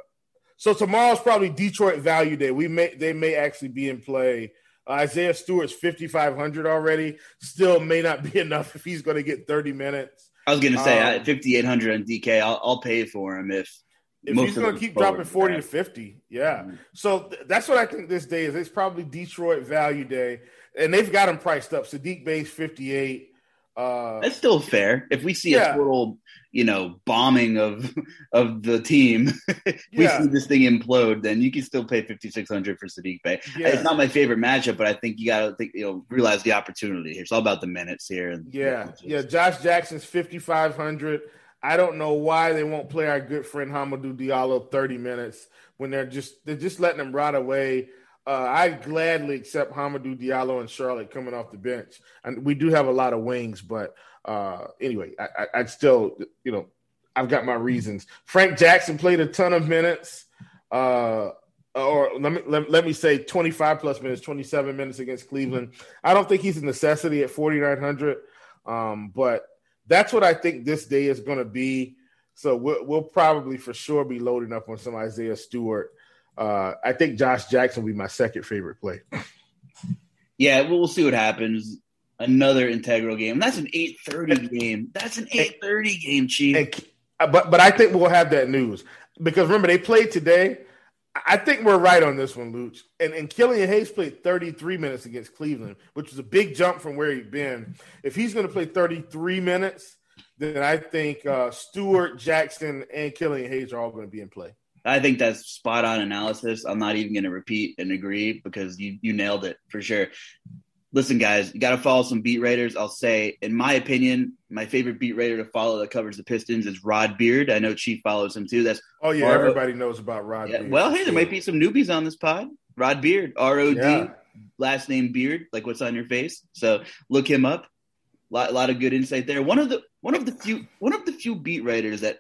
so tomorrow's probably Detroit value day. We may they may actually be in play Isaiah Stewart's 5,500 already. Still may not be <laughs> enough if he's going to get 30 minutes. I was going to say um, 5,800 on DK. I'll, I'll, pay for him if if he's going to keep dropping 40 to 50. Yeah. Mm-hmm. So th- that's what I think this day is. It's probably Detroit value day. And they've got him priced up. Saddiq Bey's 58. Uh, That's still fair. If we see yeah. a total, you know, bombing of of the team, <laughs> we yeah. see this thing implode, then you can still pay fifty six hundred for Saddiq Bey. Yeah. It's not my favorite matchup, but I think you got to think, you know, realize the opportunity here. It's all about the minutes here. Yeah, yeah. Josh Jackson's fifty five hundred. I don't know why they won't play our good friend Hamidou Diallo thirty minutes when they're just they're just letting him rot away. Uh, I gladly accept Hamidou Diallo and Charlotte coming off the bench, and we do have a lot of wings. But uh, anyway, I, would still, you know, I've got my reasons. Frank Jackson played a ton of minutes, uh, or let me let, let me say twenty five plus minutes, twenty seven minutes against Cleveland. I don't think he's a necessity at forty nine hundred, um, but that's what I think this day is going to be. So we'll, we'll probably for sure be loading up on some Isaiah Stewart. Uh, I think Josh Jackson will be my second favorite play. Yeah, we'll see what happens. Another integral game. That's an eight thirty game. That's an eight thirty game, Chief. And, uh, but but I think we'll have that news because remember they played today. I think we're right on this one, Luch. And and Killian Hayes played 33 minutes against Cleveland, which was a big jump from where he'd been. If he's going to play 33 minutes, then I think uh, Stewart, Jackson, and Killian Hayes are all going to be in play. I think that's spot on analysis. I'm not even going to repeat and agree because you you nailed it for sure. Listen, guys, you got to follow some beat writers. I'll say, in my opinion, my favorite beat writer to follow that covers the Pistons is Rod Beard. I know Chief follows him too. That's oh yeah, R- everybody knows about Rod. Yeah. Beard. Well, hey, there might be some newbies on this pod. Rod Beard, R O D, yeah. last name Beard, like what's on your face. So look him up. A lot, lot of good insight there. One of the one of the few one of the few beat writers that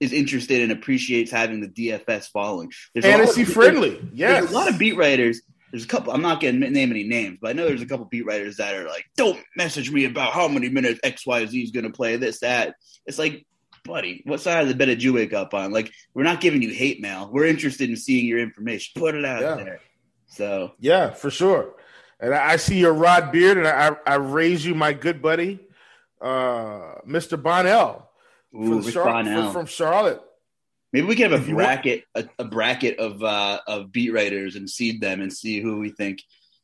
is interested and appreciates having the DFS following. There's Fantasy of, friendly, yes. There's a lot of beat writers. There's a couple. I'm not going to name any names, but I know there's a couple beat writers that are like, "Don't message me about how many minutes X Y Z is going to play this that." It's like, buddy, what side of the bed did you wake up on? Like, we're not giving you hate mail. We're interested in seeing your information. Put it out yeah. there. So yeah, for sure. And I see your Rod Beard, and I, I raise you, my good buddy, uh, Mr. Bonnell. Ooh, from, Char- from Charlotte. Maybe we can have a bracket, a, a, bracket of uh, of beat writers and seed them and see who we think.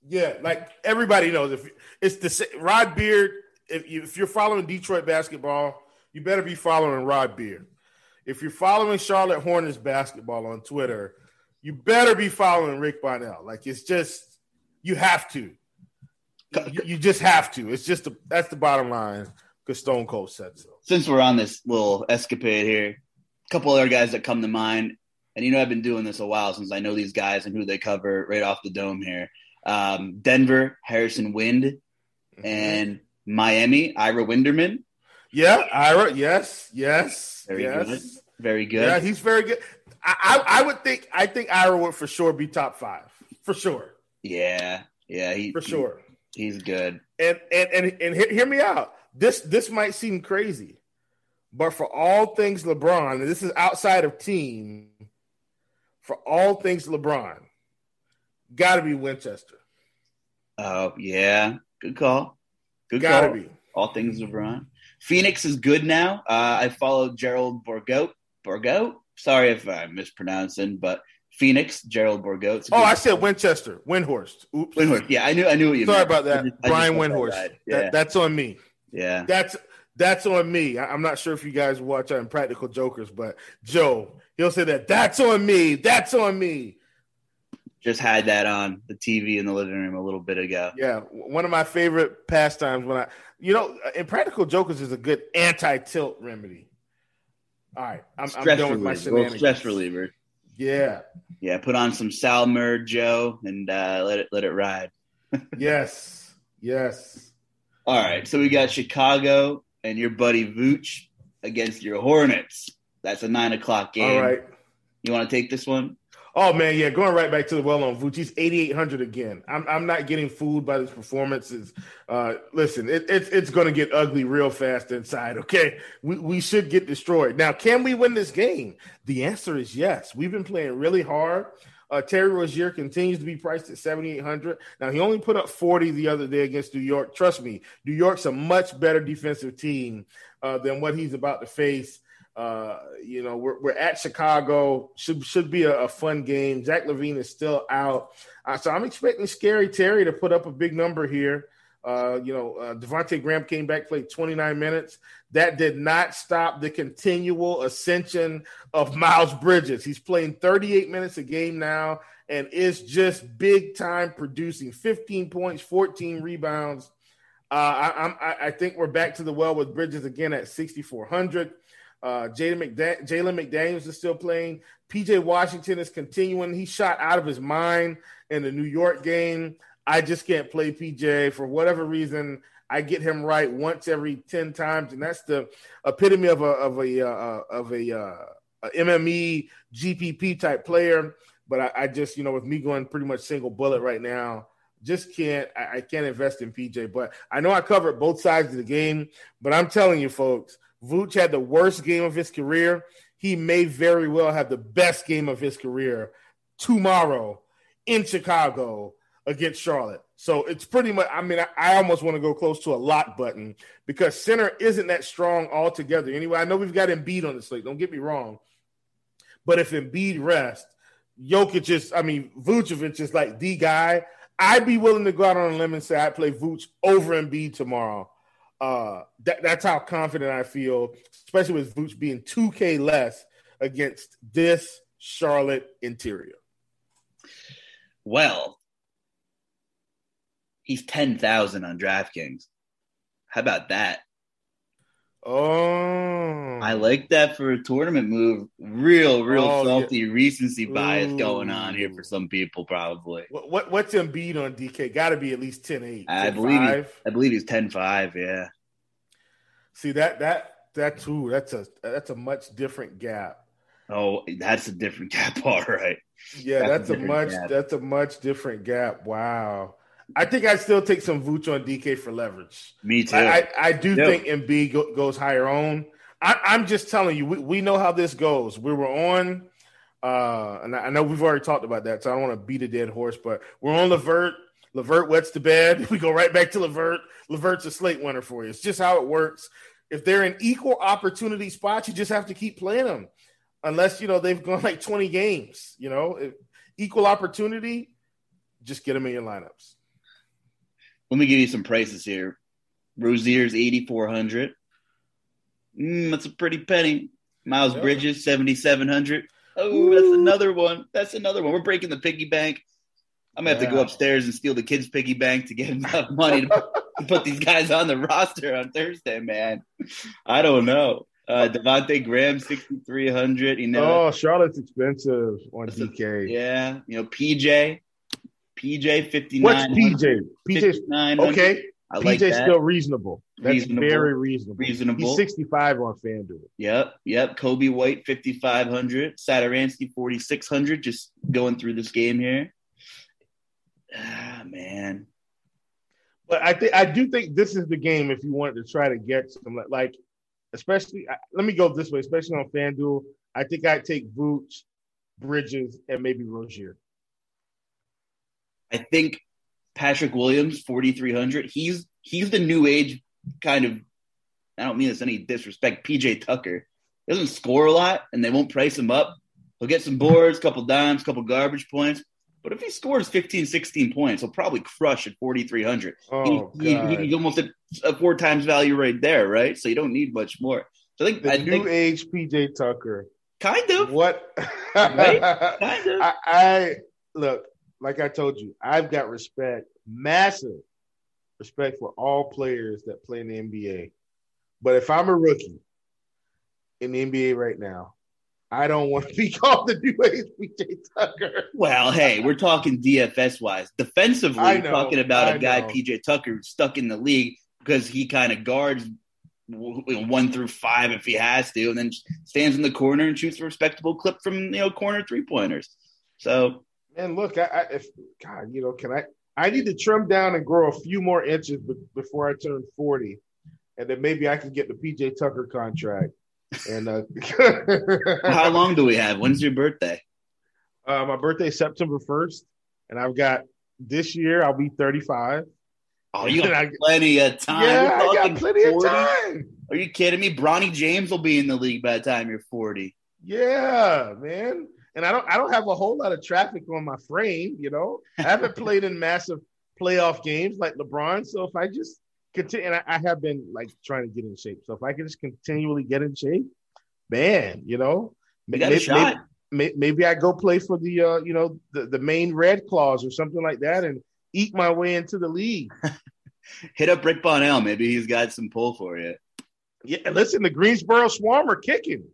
Yeah, like everybody knows if it's the Rod Beard. If, you, if you're following Detroit basketball, you better be following Rod Beard. If you're following Charlotte Hornets basketball on Twitter, you better be following Rick Bonnell. Like it's just You have to. You, you just have to. It's just the, that's the bottom line because Stone Cold said so. Since we're on this little escapade here, a couple other guys that come to mind, and you know I've been doing this a while since I know these guys and who they cover right off the dome here. Um, Denver, Harrison Wind, mm-hmm. and Miami, Ira Winderman. Yeah, Ira. Yes, yes, very yes. good. Very good. Yeah, he's very good. I, I, I would think I think Ira would for sure be top five for sure. Yeah, yeah, he for sure. He, he's good. And and and and hear me out. This this might seem crazy, but for all things LeBron, and this is outside of team. For all things LeBron, got to be Winchester. Oh yeah, good call. Good Gotta call. be. All things LeBron. Phoenix is good now. Uh, I followed Gerald Bourgault. Bourgault. Sorry if I'm mispronouncing, but Phoenix, Gerald Bourgault. Oh, I said Winchester, Windhorst. Oops. Windhorst. Yeah, I knew. I knew what you. Sorry meant. about that, just, Brian Windhorst. Yeah. That, that's on me. Yeah, that's that's on me. I, am not sure if you guys watch on Practical Jokers, but Joe, he'll say that. That's on me. That's on me. Just had that on the TV in the living room a little bit ago. Yeah, one of my favorite pastimes when I, you know, Impractical Jokers is a good anti-tilt remedy. All right, I'm, I'm done with my shenanigans. Stress reliever. Yeah. Yeah. Put on some Sal, Murr, Joe, and uh, let it let it ride. <laughs> yes. Yes. All right. So we got Chicago and your buddy Vooch against your Hornets. That's a nine o'clock game. All right. You want to take this one? Oh man, yeah, going right back to the well on Vooch. He's 8,800 again. I'm I'm not getting fooled by his performances. Uh, listen, it, it's it's going to get ugly real fast inside. Okay, we we should get destroyed. Now, can we win this game? The answer is yes. We've been playing really hard. Uh, Terry Rozier continues to be priced at 7,800. Now, he only put up 40 the other day against New York. Trust me, New York's a much better defensive team uh, than what he's about to face. Uh, you know, we're, we're at Chicago. Should should be a, a fun game. Zach LaVine is still out, uh, so I'm expecting Scary Terry to put up a big number here. Uh, you know, uh, Devonte Graham came back, played 29 minutes. That did not stop the continual ascension of Miles Bridges. He's playing 38 minutes a game now and is just big time producing 15 points, 14 rebounds. Uh, I, I, I think we're back to the well with Bridges again at 6,400. Uh, Jalen, McDan- McDaniels is still playing. PJ Washington is continuing. He shot out of his mind in the New York game. I just can't play PJ for whatever reason. I get him right once every ten times, and that's the epitome of a of a uh, of a, uh, a MME GPP type player. But I, I, just you know with me going pretty much single bullet right now, just can't I, I can't invest in PJ. But I know I covered both sides of the game. But I'm telling you, folks, Vooch had the worst game of his career. He may very well have the best game of his career tomorrow in Chicago against Charlotte. So it's pretty much, I mean, I, I almost want to go close to a lock button because center isn't that strong altogether. Anyway, I know we've got Embiid on the slate. Don't get me wrong. But if Embiid rests, Jokic is, I mean, Vucevic is like the guy. I'd be willing to go out on a limb and say I'd play Vooch over Embiid tomorrow uh, that, that's how confident I feel, especially with Vooch being 2K less against this Charlotte interior. Well, he's 10,000 on DraftKings. How about that? Oh, I like that for a tournament move. Real, real oh, salty yeah. recency bias Ooh. going on here for some people, probably. What, what what's Embiid on DK? Got to be at least 10-8. I believe he, I believe he's 10-5, Yeah. See that that that too. That's a that's a much different gap. Oh, that's a different <laughs> gap, all right. Yeah, that's, that's a, a much gap. that's a much different gap. Wow. I think I'd still take some Vooch on DK for leverage. Me too. I, I, I do think Embiid go, goes higher on. I, am just telling you, we, we know how this goes. We were on, uh, and I know we've already talked about that, so I don't want to beat a dead horse, but we're on Levert. Levert wets the bed. <laughs> We go right back to Levert. Levert's a slate winner for you. It's just how it works. If they're in equal opportunity spots, you just have to keep playing them, unless you know they've gone like 20 games. You know, if, equal opportunity, just get them in your lineups. Let me give you some prices here. Rozier's 8,400. Mm, that's a pretty penny. Miles yeah. Bridges, 7,700. Oh, Ooh. that's another one. That's another one. We're breaking the piggy bank. I'm gonna have to go upstairs and steal the kids' piggy bank to get <laughs> enough money to, to put these guys on the roster on Thursday, man. I don't know. Uh, Devonte Graham, 6,300. You know, oh, Charlotte's expensive on DK. Yeah. You know, PJ, PJ, 59. What's PJ? PJ's okay. I PJ's like still reasonable. That's reasonable. very reasonable. Reasonable. He's 65 on FanDuel. Yep. Yep. Coby White, 5,500. Satoransky, 4,600. Just going through this game here. Ah, man. But I think I do think this is the game if you wanted to try to get some like, especially. Let me go this way, especially on FanDuel. I think I'd take Vooch, Bridges, and maybe Rozier. I think Patrick Williams, 4,300. He's he's the new age kind of. I don't mean this any disrespect. PJ Tucker he doesn't score a lot, and they won't price him up. He'll get some boards, a couple dimes, a couple garbage points. But if he scores 15, 16 points, he'll probably crush at 4,300. Oh, he, he, he's almost at a four times value right there, right? So you don't need much more. So I think the I new think, age PJ Tucker. Kind of. What? right? <laughs> Kind of. I, I look like I told you. I've got respect, massive respect for all players that play in the NBA. But if I'm a rookie in the NBA right now, I don't want to be <laughs> called the new PJ Tucker. Well, hey, we're talking DFS wise. Defensively, know, talking about a guy, know. PJ Tucker, stuck in the league because he kind of guards one through five if he has to, and then stands in the corner and shoots a respectable clip from you know corner three pointers. So, man, look, I, I, if God, you know, can I? I need to trim down and grow a few more inches before I turn forty, and then maybe I can get the PJ Tucker contract. And uh, <laughs> how long do we have? When's your birthday? Uh, my birthday is September first, and I've got this year. I'll be thirty-five. Oh, you <laughs> got plenty of time. Yeah, I got plenty 40? of time. Are you kidding me? Bronny James will be in the league by the time you're forty. Yeah, man. And I don't, I don't have a whole lot of traffic on my frame. You know, I haven't <laughs> played in massive playoff games like LeBron. So if I just continue, and I, I, have been like trying to get in shape. So if I can just continually get in shape, man, you know, you maybe, maybe, maybe, maybe, I go play for the, uh, you know, the, the Maine Red Claws or something like that and eat my way into the league. <laughs> Hit up Rick Bonnell. Maybe he's got some pull for you. Yeah, listen, the Greensboro Swarm are kicking.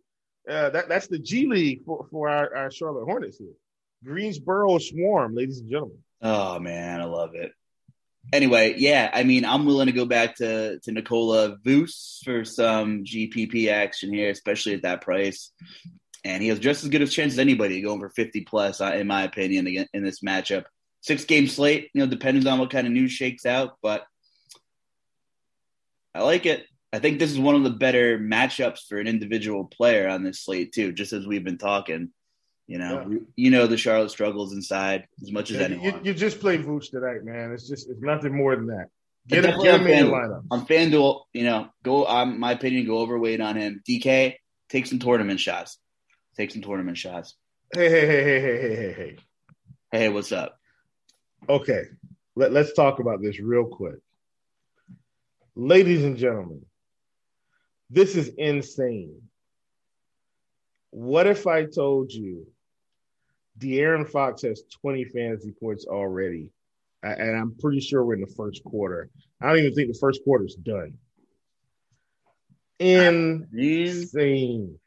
Uh, that, that's the G League for, for our, our Charlotte Hornets here. Greensboro Swarm, ladies and gentlemen. Oh man, I love it anyway, yeah, I mean, I'm willing to go back to to Nikola Vuce for some GPP action here, especially at that price. And he has just as good a chance as anybody going for 50 plus, uh, in my opinion, in this matchup. Six game slate, you know, depends on what kind of news shakes out, but I like it. I think this is one of the better matchups for an individual player on this slate too, just as we've been talking. You know, yeah. you know the Charlotte struggles inside as much as yeah, anyone. You, you, just play Vooch tonight, man. It's just it's nothing more than that. Get him, in your lineup. On FanDuel, you know, go. Um, my opinion, go overweight on him. DK, take some tournament shots. Take some tournament shots. Hey, hey, hey, hey, hey, hey, hey, hey. Hey, what's up? Okay, Let, let's talk about this real quick, ladies and gentlemen. This is insane. What if I told you De'Aaron Fox has 20 fantasy points already. And I'm pretty sure we're in the first quarter. I don't even think the first quarter is done. Insane.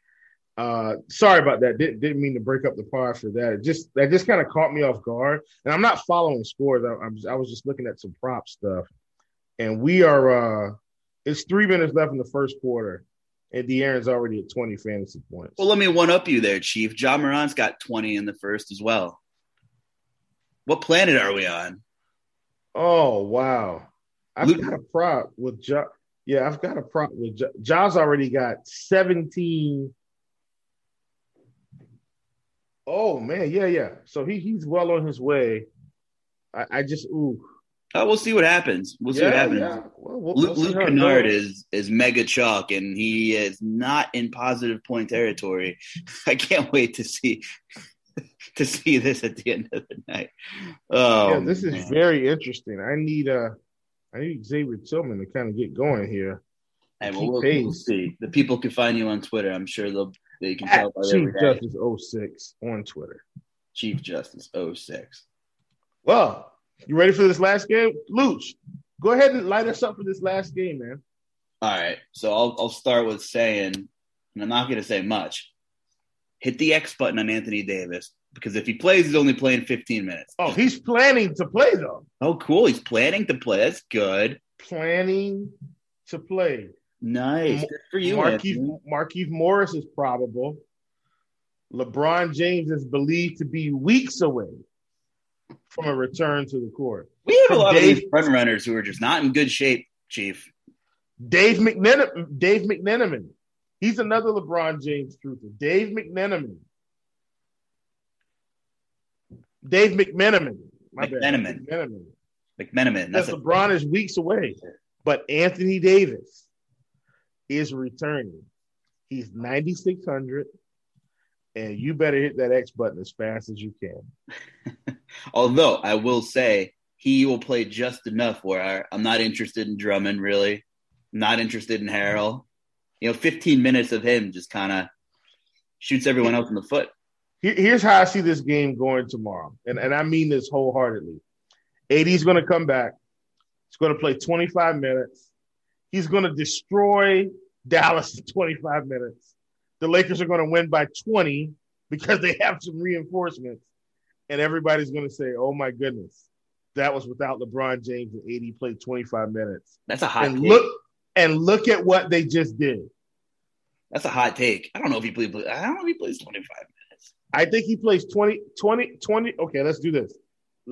Uh, sorry about that. Did, not mean to break up the pod for that. It just that just kind of caught me off guard. And I'm not following scores. I, I'm, I was just looking at some prop stuff. And we are. uh It's three minutes left in the first quarter and De'Aaron's already at 20 fantasy points. Well, let me one up you there, Chief. Ja Morant's got 20 in the first as well. What planet are we on? Oh, wow. I've Luke- got a prop with Ja. Yeah, I've got a prop with Ja. Ja's already got 17. Oh, man. Yeah, yeah. So he, he's well on his way. I, I just, ooh. Uh, we'll see what happens. We'll see what happens. Yeah. Well, we'll, Luke, we'll Luke Kennard is is mega chalk, and he is not in positive point territory. <laughs> I can't wait to see <laughs> to see this at the end of the night. Oh, yeah, this man. is very interesting. I need uh I need Xavier Tillman to kind of get going here. And we'll, we'll, see. The people can find you on Twitter. I'm sure they'll they can tell. Chief Justice 06 on Twitter. Chief Justice 06. Well, you ready for this last game? Luch, go ahead and light us up for this last game, man. All right. So I'll I'll start with saying, and I'm not going to say much. Hit the X button on Anthony Davis because if he plays, he's only playing 15 minutes. Oh, he's planning to play though. Oh, cool. He's planning to play. That's good. Planning to play. Nice. Good for you. Markieff, Markieff Morris is probable. LeBron James is believed to be weeks away from a return to the court. We have from a lot Dave, of these front runners who are just not in good shape, Chief. Dave McNenaman, Dave McNenaman. He's another LeBron James truther. Dave McMenamin. Dave McMenamin. My McMenamin. Bad. McMenamin. McMenamin. That's yes, LeBron is weeks away, but Anthony Davis is returning. He's 9,600, and you better hit that X button as fast as you can. <laughs> Although I will say he will play just enough where I'm not interested in Drummond, really. not interested in Harrell. You know, 15 minutes of him just kind of shoots everyone else in the foot. Here's how I see this game going tomorrow, and, and I mean this wholeheartedly. AD's going to come back. He's going to play 25 minutes. He's going to destroy Dallas in 25 minutes. The Lakers are going to win by 20 because they have some reinforcements. And everybody's going to say, oh my goodness, that was without LeBron James and AD played 25 minutes. That's a hot and take. look and look at what they just did. That's a hot take. I don't know if he plays. I don't know if he plays 25 minutes. I think he plays 20, 20, 20. Okay, let's do this.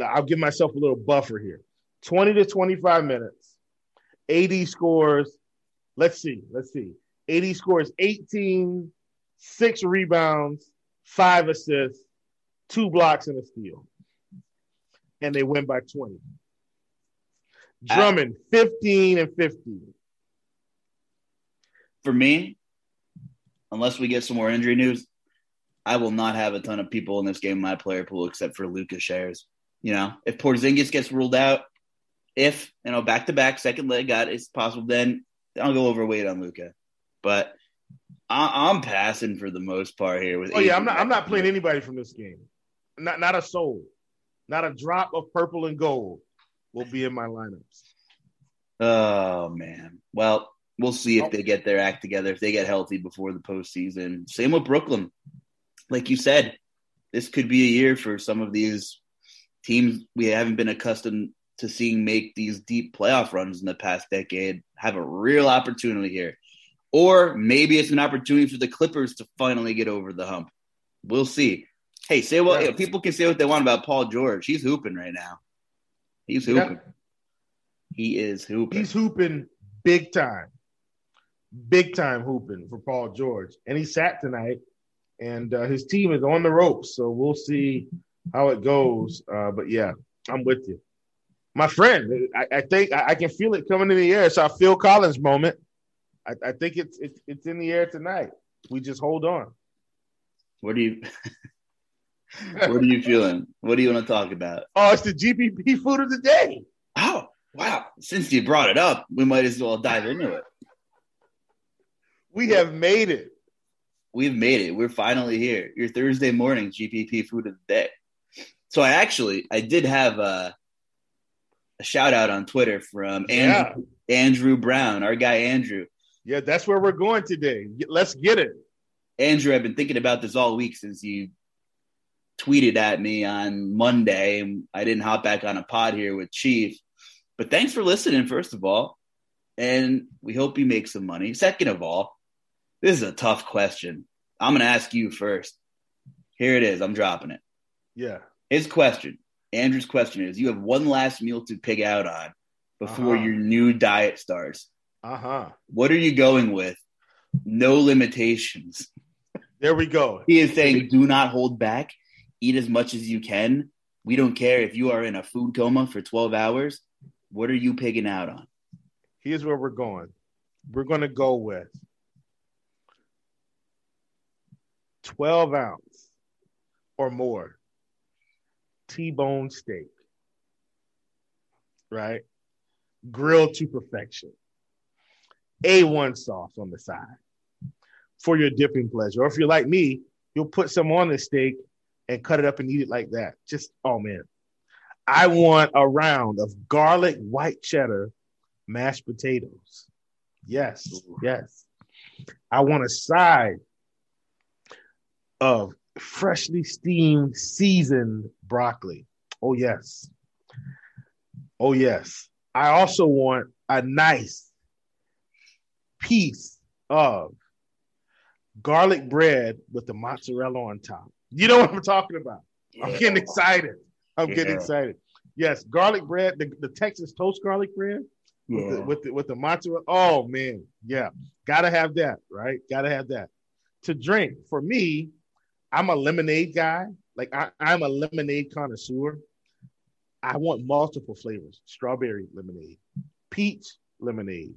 I'll give myself a little buffer here. 20 to 25 minutes. AD scores. Let's see. Let's see. AD scores 18, six rebounds, five assists, two blocks, and a steal. And they win by 20. Drummond, 15 and 15. For me, unless we get some more injury news, I will not have a ton of people in this game in my player pool except for Lucas shares. You know, if Porzingis gets ruled out, if you know back to back second leg got it's possible, then I'll go overweight on Luka. But I, am passing for the most part here. With oh yeah, I'm not. I'm not playing anybody from this game. Not not a soul. Not a drop of purple and gold will be in my lineups. Oh man. Well, we'll see if oh. they get their act together, if they get healthy before the postseason. Same with Brooklyn. Like you said, this could be a year for some of these teams we haven't been accustomed to seeing make these deep playoff runs in the past decade have a real opportunity here. Or maybe it's an opportunity for the Clippers to finally get over the hump. We'll see. Hey, say what know, people can say what they want about Paul George. He's hooping right now. He's hooping. Yeah. He is hooping. He's hooping big time big time hooping for Paul George, and he sat tonight, and uh, his team is on the ropes. So we'll see how it goes. Uh, but yeah, I'm with you, my friend. I, I think I, I, can feel it coming in the air. It's our Phil Collins moment. I, I think it's, it's it's in the air tonight. We just hold on. What do you? What are you feeling? What do you want to talk about? Oh, it's the GPP food of the day. Oh, wow. Since you brought it up, we might as well dive into it. We have made it. We've made it. We're finally here. Your Thursday morning GPP food of the day. So I actually I did have a, a shout out on Twitter from Andrew, yeah. Andrew Brown, our guy Andrew. Yeah, that's where we're going today. Let's get it. Andrew, I've been thinking about this all week since you tweeted at me on Monday, I didn't hop back on a pod here with Chief. But thanks for listening, first of all. And we hope you make some money. Second of all, this is a tough question. I'm going to ask you first. Here it is. I'm dropping it. Yeah. His question, Andrew's question is you have one last meal to pig out on before uh-huh. your new diet starts. Uh huh. What are you going with? No limitations. There we go. He is saying, do not hold back. Eat as much as you can. We don't care if you are in a food coma for 12 hours. What are you pigging out on? Here's where we're going. We're going to go with 12 ounce or more T-bone steak, right? Grilled to perfection. A1 sauce on the side for your dipping pleasure. Or if you're like me, you'll put some on the steak and cut it up and eat it like that. Just, oh man. I want a round of garlic white cheddar mashed potatoes. Yes, yes. I want a side of freshly steamed, seasoned broccoli. Oh, yes. Oh, yes. I also want a nice piece of garlic bread with the mozzarella on top. You know what I'm talking about. Yeah. I'm getting excited. I'm yeah. getting excited. Yes, garlic bread, the, the Texas toast garlic bread yeah. with, the, with the with the mozzarella. Oh man, yeah, gotta have that, right? Gotta have that. To drink for me, I'm a lemonade guy. Like I, I'm a lemonade connoisseur. I want multiple flavors: strawberry lemonade, peach lemonade,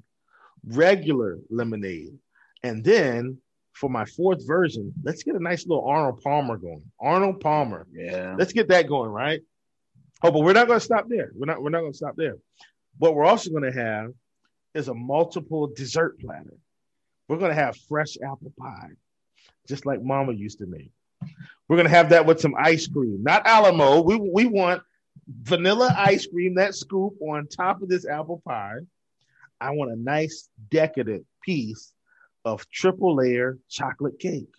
regular lemonade, and then for my fourth version, let's get a nice little Arnold Palmer going. Arnold Palmer. Yeah. Let's get that going, right? Oh, but we're not going to stop there. We're not. We're not going to stop there. What we're also going to have is a multiple dessert platter. We're going to have fresh apple pie, just like Mama used to make. We're going to have that with some ice cream, not Alamo. We we want vanilla ice cream, that scoop on top of this apple pie. I want a nice decadent piece of triple layer chocolate cake.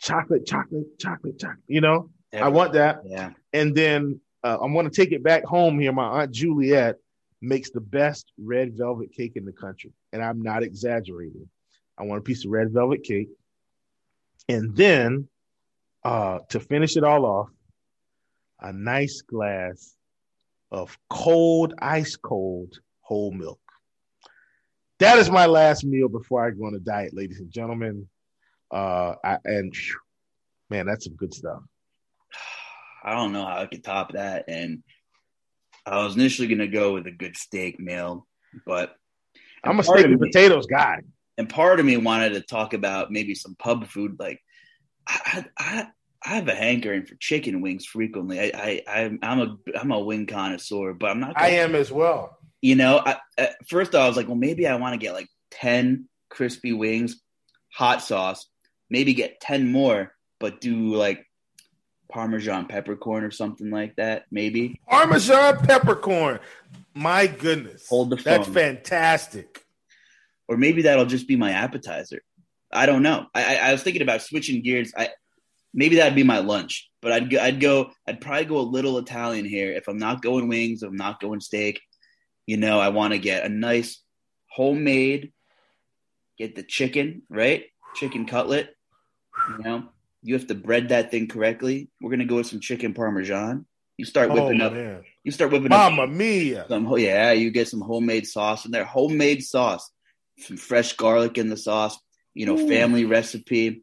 Chocolate, chocolate, chocolate, chocolate. You know, I want that. Yeah. And then uh, I'm going to take it back home here. My aunt Juliet makes the best red velvet cake in the country, and I'm not exaggerating. I want a piece of red velvet cake, and then uh, to finish it all off, a nice glass of cold, ice cold whole milk. That is my last meal before I go on a diet, ladies and gentlemen. Uh, I, and man, that's some good stuff. I don't know how I could top that. And I was initially going to go with a good steak meal, but I'm a steak and potatoes guy. And part of me wanted to talk about maybe some pub food. Like I, I, I have a hankering for chicken wings frequently. I, I, I'm a, I'm a wing connoisseur, but I'm not. Gonna, I am as well. You know, I, at first I was like, well, maybe I want to get like ten crispy wings, hot sauce, maybe get ten more, but do like Parmesan peppercorn or something like that, maybe. Parmesan peppercorn. My goodness. Hold the phone. That's fantastic. Or maybe that'll just be my appetizer. I don't know. I, I, I was thinking about switching gears. I maybe that'd be my lunch, but I'd go, I'd go. I'd probably go a little Italian here. If I'm not going wings, if I'm not going steak, you know, I want to get a nice homemade. Get the chicken right, chicken cutlet. You know, you have to bread that thing correctly. We're gonna go with some chicken parmesan. You start whipping oh, up. Man. You start whipping Mama up. Mama mia! Some, yeah, you get some homemade sauce in there. Homemade sauce, some fresh garlic in the sauce. You know, Ooh. family recipe.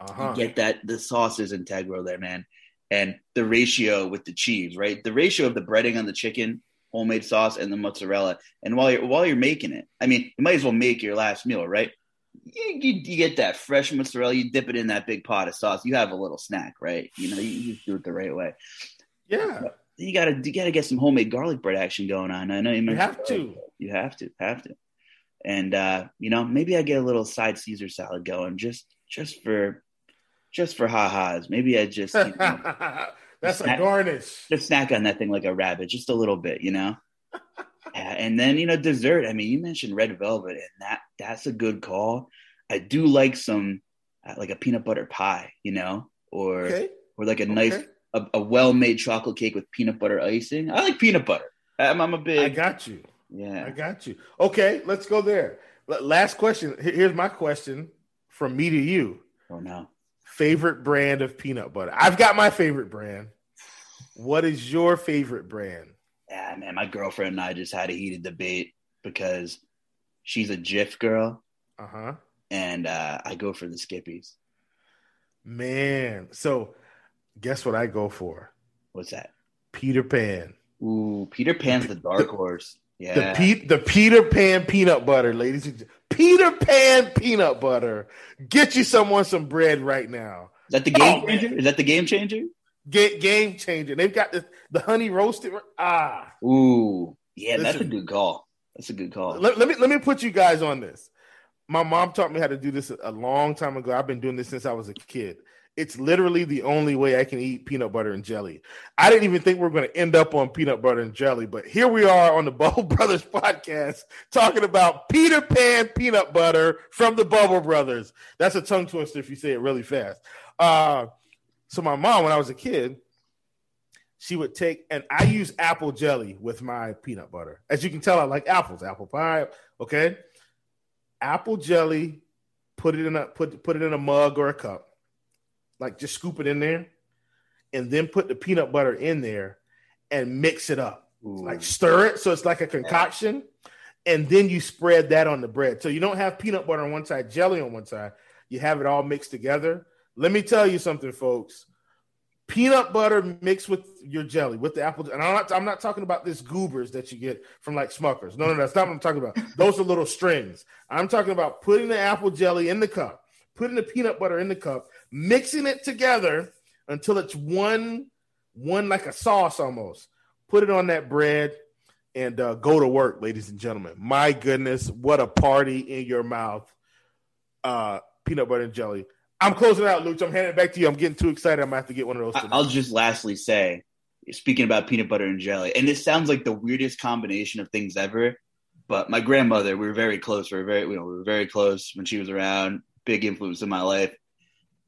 Uh-huh. You get that the sauce is integral there, man. And the ratio with the cheese, right? The ratio of the breading on the chicken, homemade sauce, and the mozzarella. And while you're while you're making it, I mean, you might as well make your last meal, right? you, you, you, get that fresh mozzarella, you dip it in that big pot of sauce. You have a little snack, right? You know, you, you do it the right way. Yeah. You gotta you gotta get some homemade garlic bread action going on. I know you, you have to. You have to, have to. And uh, you know, maybe I get a little side Caesar salad going just just for just for ha-has. Maybe I just you know, <laughs> that's snack, a garnish. Just snack on that thing like a rabbit, just a little bit, you know. <laughs> and then you know dessert. I mean, you mentioned red velvet, and that that's a good call. I do like some uh, like a peanut butter pie, you know, or okay. or like a okay. nice a, a well made chocolate cake with peanut butter icing. I like peanut butter. I'm, I'm a big. I got you. Yeah, I got you. Okay, let's go there. Last question. Here's my question from me to you. Oh no. Favorite brand of peanut butter? I've got my favorite brand. What is your favorite brand? yeah, man, my girlfriend and I just had a heated debate because she's a Jif girl. Uh-huh. And uh, I go for the Skippies. Man, so guess what I go for? What's that? Peter Pan. Ooh, Peter Pan's the dark horse. Yeah. The Pete the Peter Pan peanut butter, ladies and gentlemen. Peter Pan peanut butter. Get you someone some bread right now. Is that the game oh, changer? Is that the game changer? Get game changer. They've got the, the honey roasted. Ah. Ooh. Yeah, Listen, that's a good call. That's a good call. Let, let, me let me put you guys on this. My mom taught me how to do this a long time ago. I've been doing this since I was a kid. It's literally the only way I can eat peanut butter and jelly. I didn't even think we are going to end up on peanut butter and jelly, but here we are on the <laughs> Bubble Brothers podcast talking about Peter Pan peanut butter from the Bubble Brothers. That's a tongue twister if you say it really fast. Uh, so my mom, when I was a kid, she would take and I use apple jelly with my peanut butter. As you can tell, I like apples, apple pie. Okay, apple jelly. Put it in a put put it in a mug or a cup like just scoop it in there, and then put the peanut butter in there and mix it up. Like stir it so it's like a concoction, and then you spread that on the bread. So you don't have peanut butter on one side, jelly on one side. You have it all mixed together. Let me tell you something, folks. Peanut butter mixed with your jelly, with the apple, and I'm not, I'm not talking about this goobers that you get from like Smuckers. No, no, that's not what I'm talking about. Those are little strings. I'm talking about putting the apple jelly in the cup, putting the peanut butter in the cup, mixing it together until it's one, one like a sauce almost. Put it on that bread and uh, go to work, ladies and gentlemen. My goodness, what a party in your mouth. Uh, peanut butter and jelly. I'm closing out, Luke. I'm handing it back to you. I'm getting too excited. I'm gonna have to get one of those. Tonight. I'll just lastly say, speaking about peanut butter and jelly, and this sounds like the weirdest combination of things ever. But my grandmother, we were very close. We were very, you know, we were very close when she was around. Big influence in my life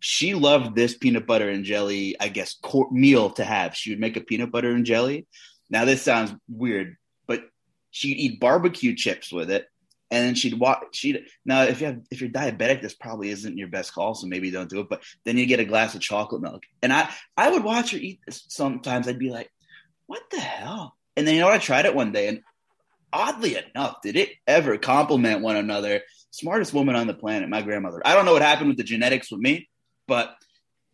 she loved this peanut butter and jelly, I guess, meal to have. She would make a peanut butter and jelly. Now, this sounds weird, but she'd eat barbecue chips with it. And then she'd walk. She'd now, if you have, if you're diabetic, this probably isn't your best call, so maybe don't do it. But then you get a glass of chocolate milk, and I, I would watch her eat this sometimes. I'd be like, "What the hell?" And then you know, I tried it one day, and oddly enough, did it ever complement one another? Smartest woman on the planet, my grandmother. I don't know what happened with the genetics with me, but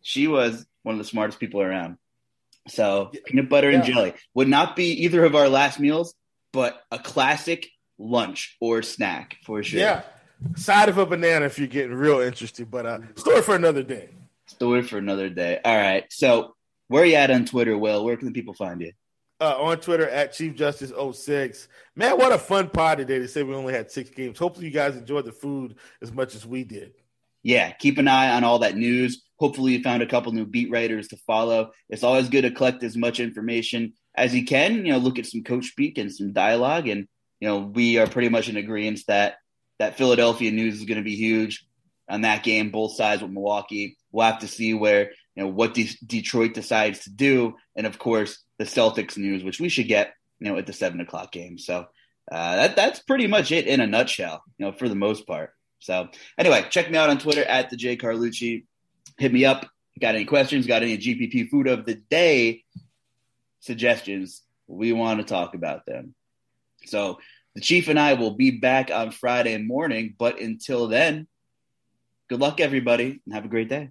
she was one of the smartest people around. So peanut butter and jelly would not be either of our last meals, but a classic lunch or snack for sure. Yeah. Side of a banana if you're getting real interested, but uh story for another day. Story for another day. All right. So where are you at on Twitter, Will? Where can the people find you? Uh, on Twitter at Chief Justice 06. Man, what a fun pod today to say we only had six games. Hopefully you guys enjoyed the food as much as we did yeah, keep an eye on all that news. Hopefully, you found a couple new beat writers to follow. It's always good to collect as much information as you can. You know, look at some coach speak and some dialogue, and you know, we are pretty much in agreement that that Philadelphia news is going to be huge on that game. Both sides with Milwaukee. We'll have to see where you know what De- Detroit decides to do, and of course the Celtics news, which we should get you know at the seven o'clock game. So uh, that that's pretty much it in a nutshell. You know, for the most part. So anyway, check me out on Twitter at the J Carlucci. Hit me up. Got any questions? Got any GPP food of the day suggestions? We want to talk about them. So the Chief and I will be back on Friday morning. But until then, good luck, everybody, and have a great day.